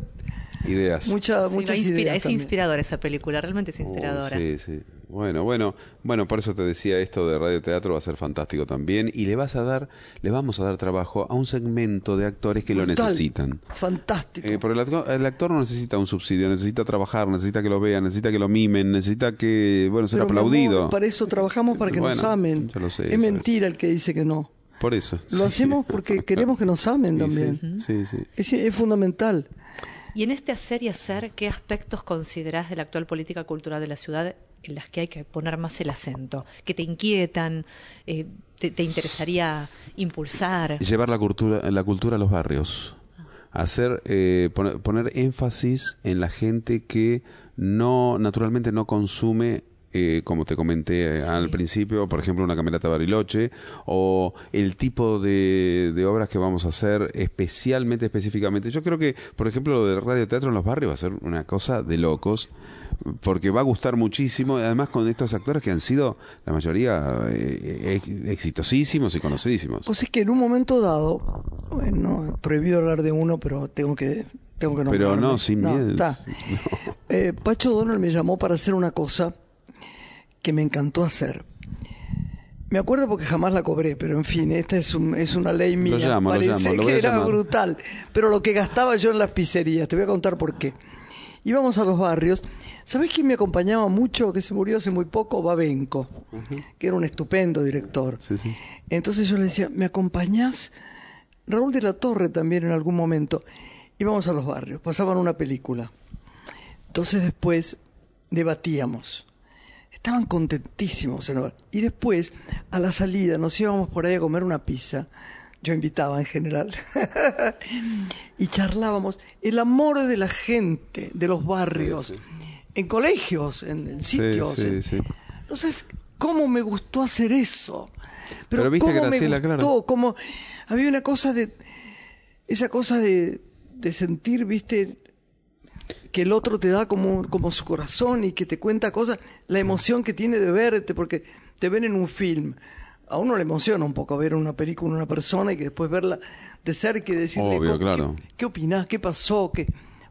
ideas mucha, Sí, muchas inspira- ideas. es también. inspiradora esa película, realmente es Oh, inspiradora. sí, sí. Bueno, bueno, bueno, por eso te decía esto de radioteatro va a ser fantástico también y le vas a dar, le vamos a dar trabajo a un segmento de actores que lo necesitan. Fantástico. Eh, porque el actor, el actor no necesita un subsidio, necesita trabajar, necesita que lo vean, necesita que lo mimen, necesita que, bueno, ser Pero, mi aplaudido. amor, para eso trabajamos, para que nos amen. yo lo sé, es mentira el que dice que no. Por eso. Lo sí. hacemos porque queremos que nos amen Sí, también. Sí, sí. Es, es fundamental. Y en este hacer y hacer, ¿qué aspectos considerás de la actual política cultural de la ciudad en las que hay que poner más el acento? ¿Que te inquietan? eh, te, te interesaría impulsar? Llevar la cultura, la cultura a los barrios. Hacer, eh, poner, poner énfasis en la gente que no, naturalmente no consume, eh, como te comenté eh, al principio, por ejemplo, una camerata Bariloche, o el tipo de, de obras que vamos a hacer especialmente, específicamente. Yo creo que, por ejemplo, lo del radioteatro en los barrios va a ser una cosa de locos, porque va a gustar muchísimo, y además con estos actores que han sido, la mayoría, eh, ex- exitosísimos y conocidísimos. Pues es que en un momento dado, bueno, prohibido hablar de uno, pero tengo que tengo que Pero nombrarme. no, sin miedo. está. Eh, Pacho Donald me llamó para hacer una cosa que me encantó hacer. Me acuerdo porque jamás la cobré, pero en fin, esta es, un- es una ley mía. llamo, lo llamo, lo que era llamar. brutal. Pero lo que gastaba yo en las pizzerías, te voy a contar por qué. Íbamos a los barrios. ¿Sabés quién me acompañaba mucho, que se murió hace muy poco? Babenco, que era un estupendo director. Sí, sí. Entonces yo le decía, ¿me acompañás? Raúl de la Torre también en algún momento. Íbamos a los barrios, pasaban una película. Entonces después debatíamos. Estaban contentísimos. en el bar. Y después, a la salida, nos íbamos por ahí a comer una pizza. Yo invitaba en general. y charlábamos. El amor de la gente, de los barrios, en colegios, en, en Sí, sitios. sí, en- sí. no sabes cómo me gustó hacer eso. Pero, Pero viste, cómo Graciela, me claro. gustó, cómo había una cosa de esa cosa de, de sentir, viste, que el otro te da como, como su corazón y que te cuenta cosas, la emoción que tiene de verte, porque te ven en un film. A uno le emociona un poco ver una película, una persona y que después verla de cerca y decirle, Obvio, "¿Cómo- claro. ¿qué, qué opinás? ¿Qué pasó? ¿Qué?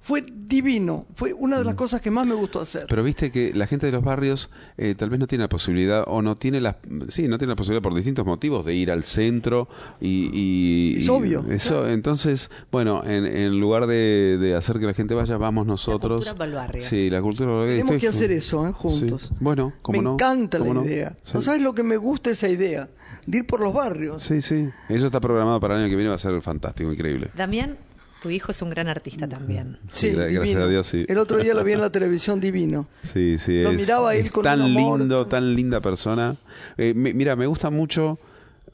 Fue divino, fue una de las cosas que más me gustó hacer. Mm. Pero viste que la gente de los barrios eh, tal vez no tiene la posibilidad o no tiene la sí no tiene la posibilidad por distintos motivos de ir al centro y, y- Es y obvio, eso entonces bueno en, en lugar de, de hacer que la gente vaya vamos nosotros cultura para el barrio. sí la cultura para el barrio. Tenemos Estoy que hacer eso, ¿eh? juntos. Sí. bueno como me no encanta la no. idea. Sí. ¿No sabes lo que me gusta esa idea? De ir por los barrios. sí sí eso está programado para el año que viene va a ser fantástico increíble Damián, tu hijo es un gran artista también. Sí, gra- gracias divino. a Dios, sí. El otro día lo vi en la televisión divino. Sí, sí, Lo es, miraba él es con tan un amor. lindo, tan linda persona. Eh, me- mira, me gusta mucho,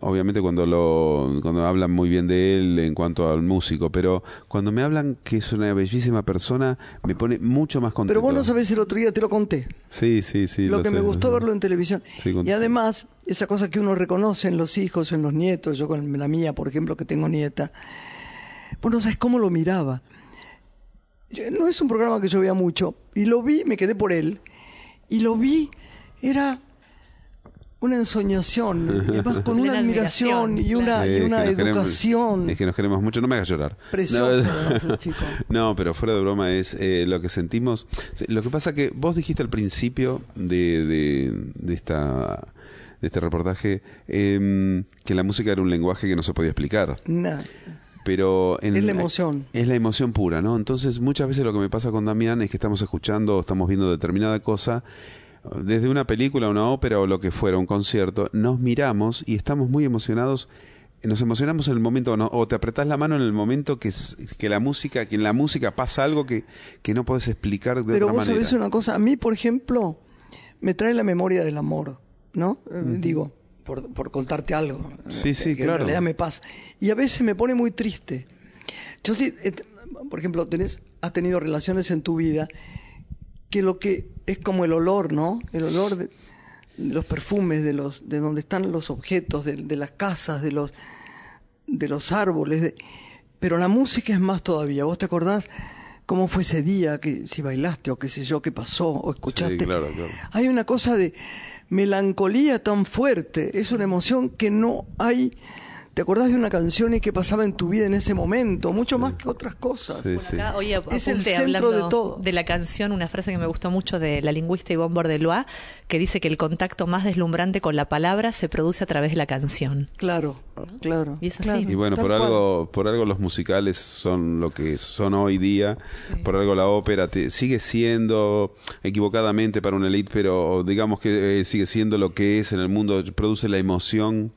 obviamente cuando lo, cuando hablan muy bien de él en cuanto al músico, pero cuando me hablan que es una bellísima persona, me pone mucho más contento. Pero vos no sabés el otro día, te lo conté. Sí, sí, sí. lo que sé, me gustó sé. verlo en televisión. Sí, y además, esa cosa que uno reconoce en los hijos, en los nietos, yo con la mía, por ejemplo, que tengo nieta, vos no sabés cómo lo miraba. Yo- no es un programa que yo vea mucho, y lo vi, me quedé por él, y lo vi, era una ensoñación, y además con Una una admiración y una, Sí, y es una que nos queremos- educación. es que nos queremos mucho, no me hagas llorar. Precioso, No, chico. No, pero fuera de broma es eh, lo que sentimos. Lo que pasa que vos dijiste al principio de, de, de esta de este reportaje em, que la música era un lenguaje que no se podía explicar. Nah. Pero en Es la emoción. Es la emoción pura, ¿no? Entonces, muchas veces lo que me pasa con Damián es que estamos escuchando o estamos viendo determinada cosa, desde una película, una ópera o lo que fuera, un concierto, nos miramos y estamos muy emocionados. Nos emocionamos en el momento, ¿no? o te apretás la mano en el momento que, que la música, que en la música pasa algo que, que no puedes explicar de Pero otra vos manera. sabés una cosa, a mí, por ejemplo, me trae la memoria del amor, ¿no? Eh, Digo, por, por contarte algo. Sí, eh, sí, que claro. En realidad me pasa. Y a veces me pone muy triste. Yo sí, eh, por ejemplo, tenés, has tenido relaciones en tu vida que lo que es como el olor, ¿no? El olor de, de los perfumes, de los, de donde están los objetos, de, de las casas, de los, de los árboles. de- pero la música es más todavía. ¿Vos te acordás cómo fue ese día, que si bailaste o qué sé yo, qué pasó o escuchaste? Sí, claro, claro. Hay una cosa de melancolía tan fuerte. Es una emoción que no hay. ¿Te acordás de una canción y qué pasaba en tu vida en ese momento? Mucho más que otras cosas. Sí, sí. Acá, hoy ap- Es el centro hablando de todo. de la canción, una frase que me gustó mucho de la lingüista Yvonne Bordelois, que dice que el contacto más deslumbrante con la palabra se produce a través de la canción. Claro, claro. Y es así. claro, Y bueno, por cual. algo, por algo los musicales son lo que son hoy día, por algo la ópera te- sigue siendo equivocadamente para una elite, pero digamos que eh, sigue siendo lo que es en el mundo, produce la emoción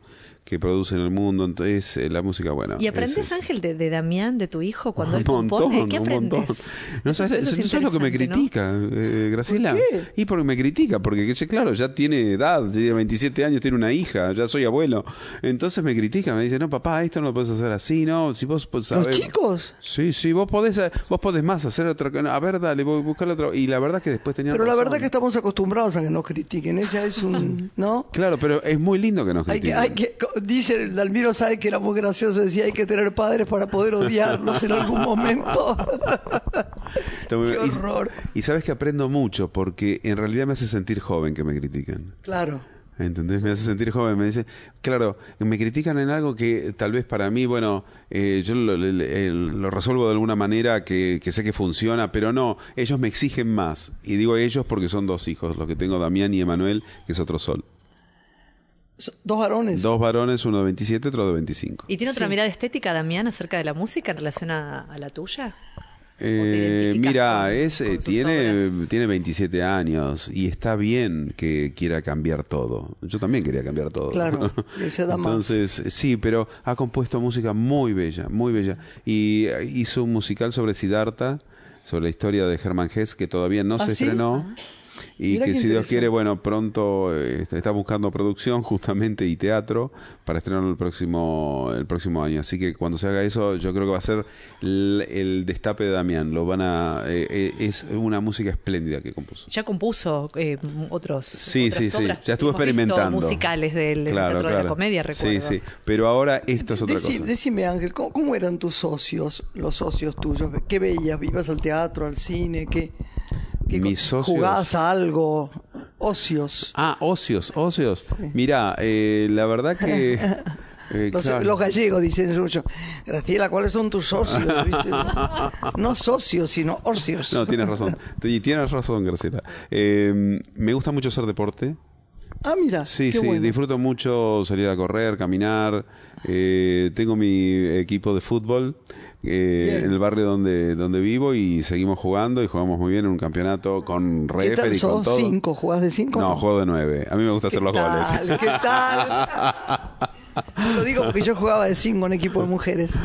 que produce en el mundo, entonces eh, la música, bueno. ¿Y es aprendes. Ángel, de, de Damián, de tu hijo, cuando un él montón, compone? ¿Qué un aprendes? montón. No Eso- sabes, eso es no sabes lo que me interesante, ¿no? critica, eh, Graciela. ¿Por qué? Y porque me critica, porque que, claro, ya tiene edad, tiene 27 años, tiene una hija, ya soy abuelo. Entonces me critica, me dice, no, papá, esto no lo puedes hacer así, no, si vos pues, ¿Los chicos? Sí, sí, vos podés, eh, vos podés más hacer otra cosa. A ver, dale, voy a buscar otro. Y la verdad que después tenía Pero la verdad que estamos acostumbrados a que nos critiquen. Ella es un. ¿No? Claro, pero es muy lindo que nos Hay que, critiquen. hay que, dice Dalmiro sabe que era muy gracioso, decía hay que tener padres para poder odiarlos en algún momento. Qué. Y- horror. Y, sabes que aprendo mucho porque en realidad me hace sentir joven que me critiquen. claro. ¿Entendés? Me hace sentir joven. Me dice, claro, me critican en algo que tal vez para mí, bueno, eh, yo lo, le- lo resuelvo de alguna manera que, que sé que funciona, pero no, ellos me exigen más. Y digo ellos porque son dos hijos, los que tengo, Damián y Emanuel, que es otro sol. Dos varones. Dos varones, uno de 27, otro de 25. ¿Y tiene otra Sí. mirada estética, Damián, acerca de la música en relación a, a la tuya? Eh, mira, con- es, eh, con tiene, obras? tiene 27 años y está bien que quiera cambiar todo. Yo también quería cambiar todo. Claro, y se da más. Entonces, sí, pero ha compuesto música muy bella, muy bella. Y eh, hizo un musical sobre Siddhartha, sobre la historia de Hermann Hesse, que todavía no ¿Ah, se sí? estrenó. Y Mira que si Dios quiere, bueno, pronto eh, está, buscando producción justamente y teatro para estrenarlo el próximo el próximo año. Así que cuando se haga eso, yo creo que va a ser el, el destape de Damián. Lo van a eh, eh, es una música espléndida que compuso. Ya compuso eh, otros. Sí, otras sí, sí. Ya estuvo experimentando. musicales del Teatro de la Comedia, recuerdo. Sí, sí. Pero ahora esto es otra Deci- cosa. Decime, Ángel, ¿cómo, cómo eran tus socios, los socios tuyos? ¿Qué veías? ¿Ibas al teatro, al cine? ¿Qué, qué Mis socios- ¿Jugabas a algo? ¿Ocios? Ah, ocios, ocios. Mira, eh, la verdad que Eh, los, claro. los gallegos dicen mucho, Graciela, ¿cuáles son tus socios? No socios, sino ocios. No, tienes razón. Y tienes razón, Graciela. Eh, me gusta mucho hacer deporte. Ah, mira, Sí, qué sí, bueno. disfruto mucho salir a correr, caminar. Eh, tengo mi equipo de fútbol eh, el barrio donde, donde vivo y seguimos jugando y jugamos muy bien en un campeonato con ¿Qué tal referee y con todo. ¿Cinco? ¿Jugás de cinco? No, juego de nueve. A mí me gusta hacer ¿Qué los goles. tal? ¿Qué tal? Lo digo porque yo jugaba de cinco en equipo de mujeres.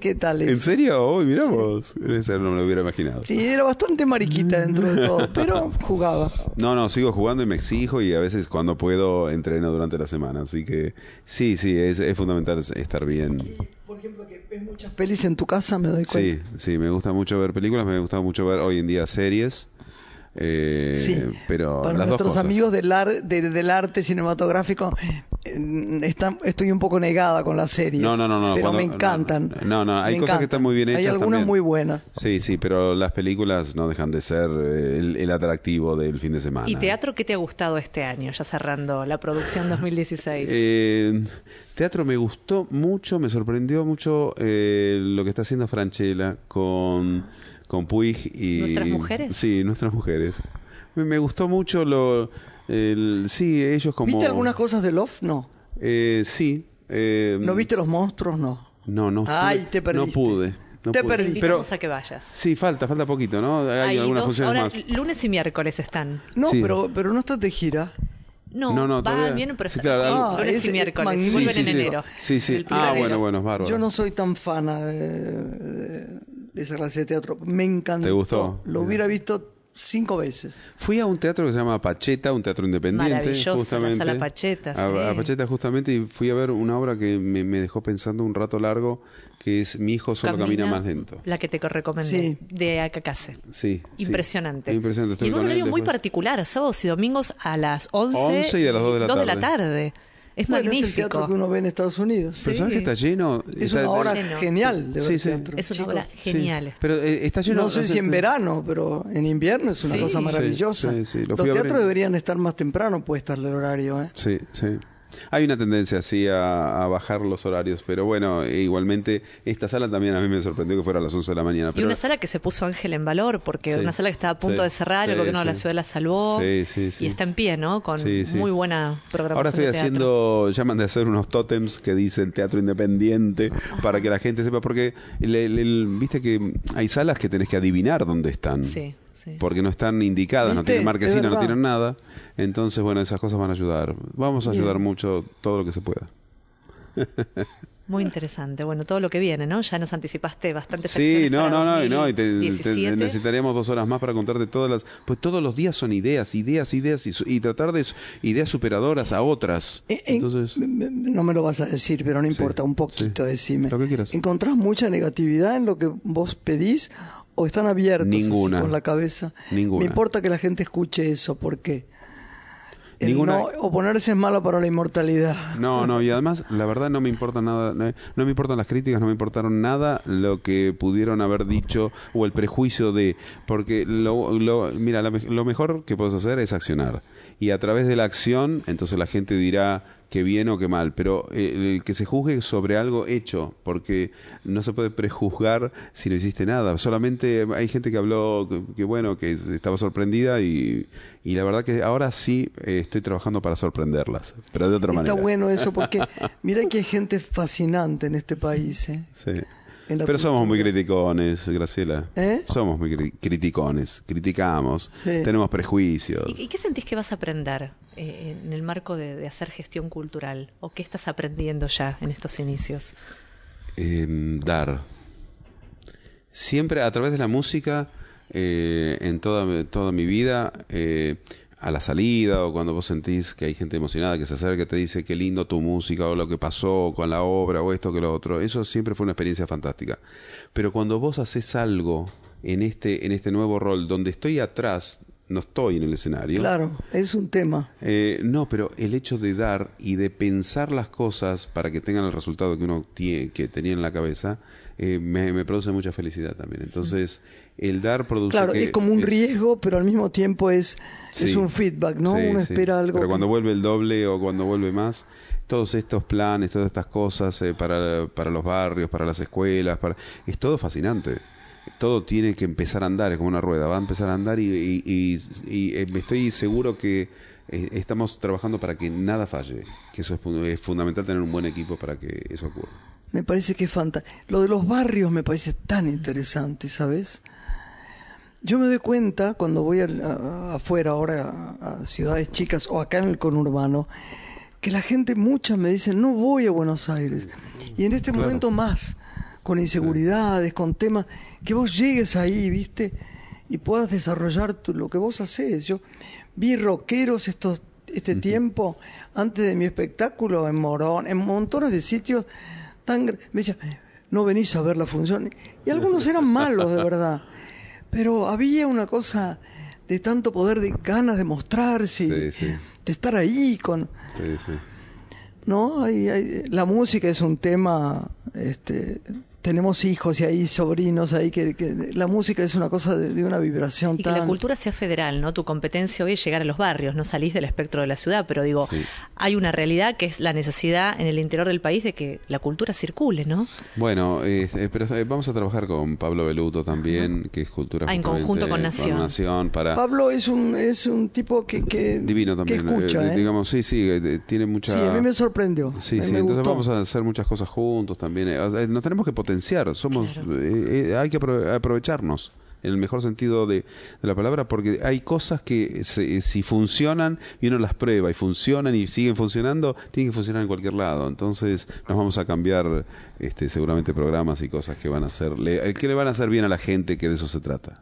¿Qué tal es? ¿En serio? Uy, miramos. Ese no me lo hubiera imaginado. Sí, era bastante mariquita dentro de todo, pero jugaba. No, no, sigo jugando y me exijo y a veces cuando puedo entreno durante la semana. Así que sí, sí, es, es fundamental estar bien. Por ejemplo, que ves muchas pelis en tu casa, me doy Sí, cuenta. sí, me gusta mucho ver películas, me gusta mucho ver hoy en día series. Eh, Sí, pero para las dos nuestros cosas. amigos del, ar- de- del arte cinematográfico, eh, están- estoy un poco negada con las series. No, no, no, no, Pero cuando- me encantan. no, no, hay Me cosas que están muy bien Hay hechas algunas también. muy buenas. Sí, sí, pero las películas no dejan de ser eh, el, el atractivo del fin de semana. ¿Y teatro qué te ha gustado este año, ya cerrando la producción 2016? Eh, teatro me gustó mucho, me sorprendió mucho eh, lo que está haciendo Franchella con, con Puig y... ¿Nuestras mujeres? Sí, nuestras mujeres. Me, me gustó mucho lo... el- sí, ellos como... ¿Viste algunas cosas de Love? No. Eh, sí. eh, ¿No viste los monstruos? No. No, no. Ay, pude- te perdiste. No pude. no Te pude. Te Pero a que vayas. sí, falta, falta poquito, ¿no? Hay Hay algunas dos- funciones ahora, más. lunes y miércoles están. No, Sí. pero, pero no estás de gira. No, No, no, va, todavía- vienen, pero sí, claro, lunes Ah, y miércoles. magnífico. Y vuelven Sí, en sí, sí. enero. Sí, sí. Ah, bueno, bueno, es bárbaro. Yo no soy tan fana de, de- de esa clase de teatro. Me encantó. ¿Te gustó? Lo hubiera visto cinco veces. Fui a un teatro que se llama Pacheta, un teatro independiente. Maravilloso, la justamente. sala Pacheta, A, sí. a Pacheta, justamente, y fui a ver una obra que me, me dejó pensando un rato largo, que es Mi hijo solo camina, más lento. La que te recomendé, Sí. de Acacase. Sí. sí. Impresionante. Impresionante. Estuve y en un horario muy particular, sábados y domingos a las 11, 11 y a las 2 de la tarde. tarde. Es Bueno, es el magnífico. teatro que uno ve en Estados Unidos. Pero ¿sabes Sí. que está lleno? Es Está- una obra lleno. genial de ver Sí, sí. teatro. es una chicos. obra Sí. genial. Pero eh, está lleno. No sé si en verano, pero en invierno es una Sí. cosa maravillosa. sí, sí, lo Los teatros deberían estar más temprano puestas el horario. ¿eh? Sí, sí. Hay una tendencia así a, a bajar los horarios, pero bueno, e igualmente esta sala también a mí me sorprendió que fuera a las 11 de la mañana. Y una sala que se puso Ángel en valor, porque Sí. una sala que estaba a punto Sí. de cerrar, el gobierno de la ciudad la salvó. Sí, sí, sí. Y está en pie, ¿no? Con muy buena programación. Ahora estoy de haciendo, llaman de hacer unos tótems que dicen teatro independiente para que la gente sepa, porque el- el- el- viste que hay salas que tenés que adivinar dónde están. Sí, sí. Porque no están indicadas, no tienen Es marquesina, no tienen nada. Entonces, bueno, esas cosas van a ayudar. Vamos a Bien. ayudar mucho todo lo que se pueda. Muy interesante. Bueno, todo lo que viene, ¿no? Ya nos anticipaste bastante. Sí, no, no, no, y no, y te- te- 2017. necesitaríamos dos horas más para contarte todas las, pues todos los días son ideas, ideas, ideas y, tratar de ideas superadoras a otras. Eh, eh, Entonces, no me lo vas a decir, pero no importa, un poquito sí. decime. Lo que quieras. ¿Encontrás mucha negatividad en lo que vos pedís o están abiertos así Ninguna. con la cabeza? Ninguna. Me importa que la gente escuche eso porque Ninguna. no oponerse es malo para la inmortalidad. No, no, y además, la verdad no me importa nada, no, no me importan las críticas, no me importaron nada lo que pudieron haber dicho o el prejuicio de, porque lo, lo- mira, la lo mejor que puedes hacer es accionar. Y a través de la acción, entonces la gente dirá que bien o que mal, pero eh, el que se juzgue sobre algo hecho, porque no se puede prejuzgar si no hiciste nada. Solamente hay gente que habló que, que, bueno, que estaba sorprendida y, y la verdad que ahora sí eh, estoy trabajando para sorprenderlas, pero de otra Está manera. bueno eso porque mira que hay gente fascinante en este país. ¿eh? Sí. En la Pero somos muy criticones, Graciela. ¿Eh? Somos muy cri- criticones, criticamos, Sí. tenemos prejuicios. ¿Y, y qué sentís que vas a aprender eh, en el marco de, de hacer gestión cultural? ¿O qué estás aprendiendo ya en estos inicios? Eh, dar. Siempre a través de la música, eh, en toda, toda mi vida, eh, a la salida o cuando vos sentís que hay gente emocionada que se acerca y te dice qué lindo tu música o lo que pasó con la obra o esto que lo otro, eso siempre fue una experiencia fantástica. Pero cuando vos haces algo en este, en este nuevo rol donde estoy atrás, no estoy en el escenario. Claro, es un tema. Eh, no, pero el hecho de dar y de pensar las cosas para que tengan el resultado que uno tiene, que tenía en la cabeza, eh, me, me produce mucha felicidad también. Entonces, el dar produce. Claro, que es como un riesgo, pero al mismo tiempo es, es un feedback, ¿no? Sí, Uno espera algo. Pero que- cuando vuelve el doble o cuando vuelve más, todos estos planes, todas estas cosas eh, para, para los barrios, para las escuelas, para... es todo fascinante. Todo tiene que empezar a andar, es como una rueda, va a empezar a andar y, y, y- y, eh, estoy seguro que eh, estamos trabajando para que nada falle, que eso es, es fundamental tener un buen equipo para que eso ocurra. Me parece que es fantástico. Lo de los barrios me parece tan interesante, ¿sabes? Yo me doy cuenta cuando voy a- afuera ahora a, a ciudades chicas o acá en el conurbano que la gente, muchas me dicen, no voy a Buenos Aires. Y en este Claro. momento más, con inseguridades, con temas, que vos llegues ahí, ¿viste? Y puedas desarrollar tu- lo que vos haces. Yo vi rockeros estos, este tiempo, antes de mi espectáculo, en Morón, en montones de sitios tan... Me decía, no venís a ver la función. Y algunos eran malos, de verdad. Pero había una cosa de tanto poder, de ganas de mostrarse, y Sí, sí. de estar ahí con... Sí, sí. No, Hay- hay- la música es un tema, este, tenemos hijos y hay sobrinos ahí que, que la música es una cosa de, de una vibración Y que tan... la cultura sea federal, ¿no? Tu competencia hoy es llegar a los barrios, no salís del espectro de la ciudad, pero digo, Sí. hay una realidad que es la necesidad en el interior del país de que la cultura circule, ¿no? Bueno, eh, eh, pero eh, vamos a trabajar con Pablo Beluto también, que es cultura Ah, en conjunto con Nación. Nación, para Pablo es un es un tipo que, que divino también. que escucha, eh, ¿eh? Digamos, sí, sí, eh, tiene mucha. Sí, a mí me sorprendió. Sí, me, sí, me entonces gustó. vamos a hacer muchas cosas juntos también. eh, nos tenemos que potenciar, somos, Claro. eh, eh, hay que apro- aprovecharnos en el mejor sentido de, de la palabra, porque hay cosas que se- si funcionan y uno las prueba y funcionan y siguen funcionando, tienen que funcionar en cualquier lado. Entonces nos vamos a cambiar este, seguramente programas y cosas que van a hacer, le, que le van a hacer bien a la gente, que de eso se trata.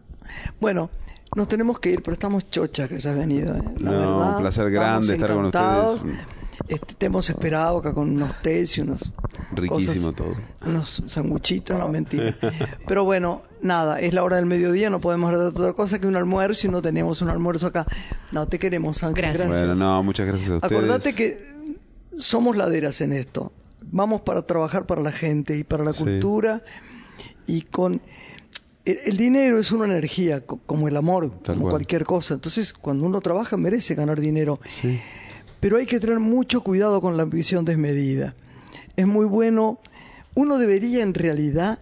Bueno, nos tenemos que ir, pero estamos chochas que hayas venido. ¿eh? La No, verdad, un placer grande estar con ustedes. Este, te hemos esperado acá con unos tés y unos Riquísimo cosas, todo. unos sanguchitos, no mentira. Pero bueno, nada, es la hora del mediodía, no podemos hablar de otra cosa que un almuerzo y no tenemos un almuerzo acá. No, te queremos, Ángel. Gracias. Bueno, no, muchas gracias a ustedes. Acordate que somos laderas en esto. Vamos para trabajar para la gente y para la Sí. cultura y con el, el dinero es una energía co- como el amor, Tal como cual. cualquier cosa. Entonces, cuando uno trabaja merece ganar dinero. Sí. Pero hay que tener mucho cuidado con la ambición desmedida. Es muy bueno, uno debería en realidad,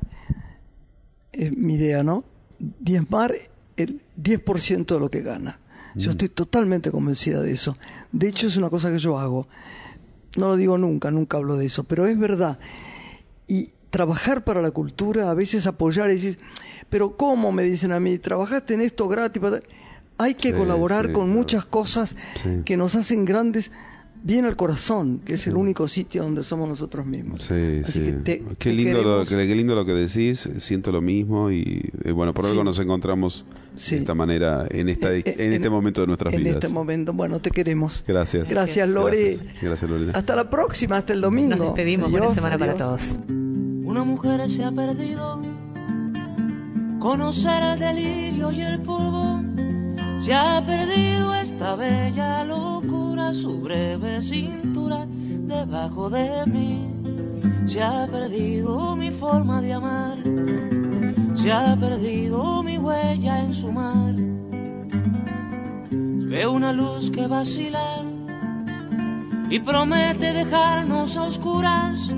es mi idea, ¿no? Diezmar el 10% de lo que gana. Yo estoy totalmente convencida de eso. De hecho, es una cosa que yo hago. No lo digo nunca, nunca hablo de eso, pero es verdad. Y trabajar para la cultura, a veces apoyar y decir, pero ¿cómo me dicen a mí? ¿Trabajaste en esto gratis? para-?" Hay que Sí, colaborar sí, con claro. muchas cosas Sí. que nos hacen grandes bien al corazón, que es el único sitio donde somos nosotros mismos. Sí, Así sí. que te- qué, te lindo lo, que- qué lindo lo que decís, siento lo mismo y eh, bueno, por algo Sí. nos encontramos Sí. de esta manera en, esta, Eh, eh, en este momento de nuestras en vidas. este momento, bueno, te queremos. Gracias. Gracias, Lore. Gracias, Gracias, Lorena. Hasta la próxima, hasta el domingo. Nos despedimos. Buena Adiós, semana para adiós. todos. Una mujer se ha perdido. Conocer el delirio y el polvo. Se ha perdido esta bella locura, su breve cintura debajo de mí. Se ha perdido mi forma de amar. Se ha perdido mi huella en su mar. Veo una luz que vacila y promete dejarnos a oscuras.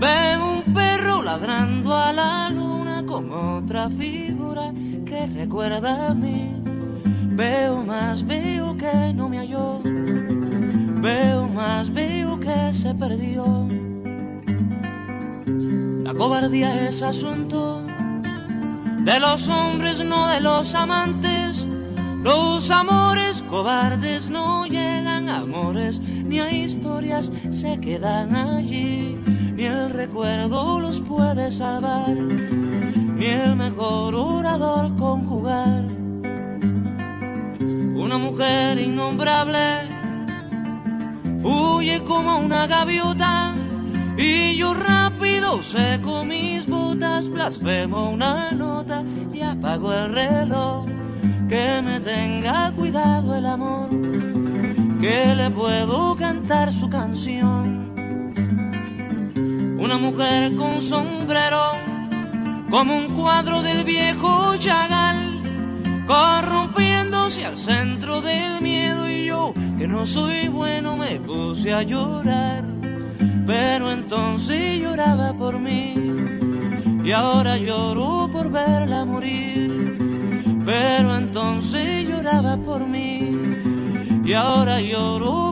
Veo un perro ladrando a la luna con otra figura que recuerda a mí. Veo más, veo que no me halló. Veo más, veo que se perdió. La cobardía es asunto de los hombres, no de los amantes. Los amores cobardes no llegan a amores, ni a historias se quedan allí. Ni el recuerdo los puede salvar, ni el mejor orador conjugar. Una mujer innombrable huye como una gaviota y yo rápido seco mis botas, blasfemo una nota y apago el reloj. Que me tenga cuidado el amor, que le puedo cantar su canción. Una mujer con sombrero, como un cuadro del viejo Chagall, corrompiéndose al centro del miedo y yo, que no soy bueno, me puse a llorar. pero entonces lloraba por mí y ahora lloro por verla morir, pero entonces lloraba por mí y ahora lloro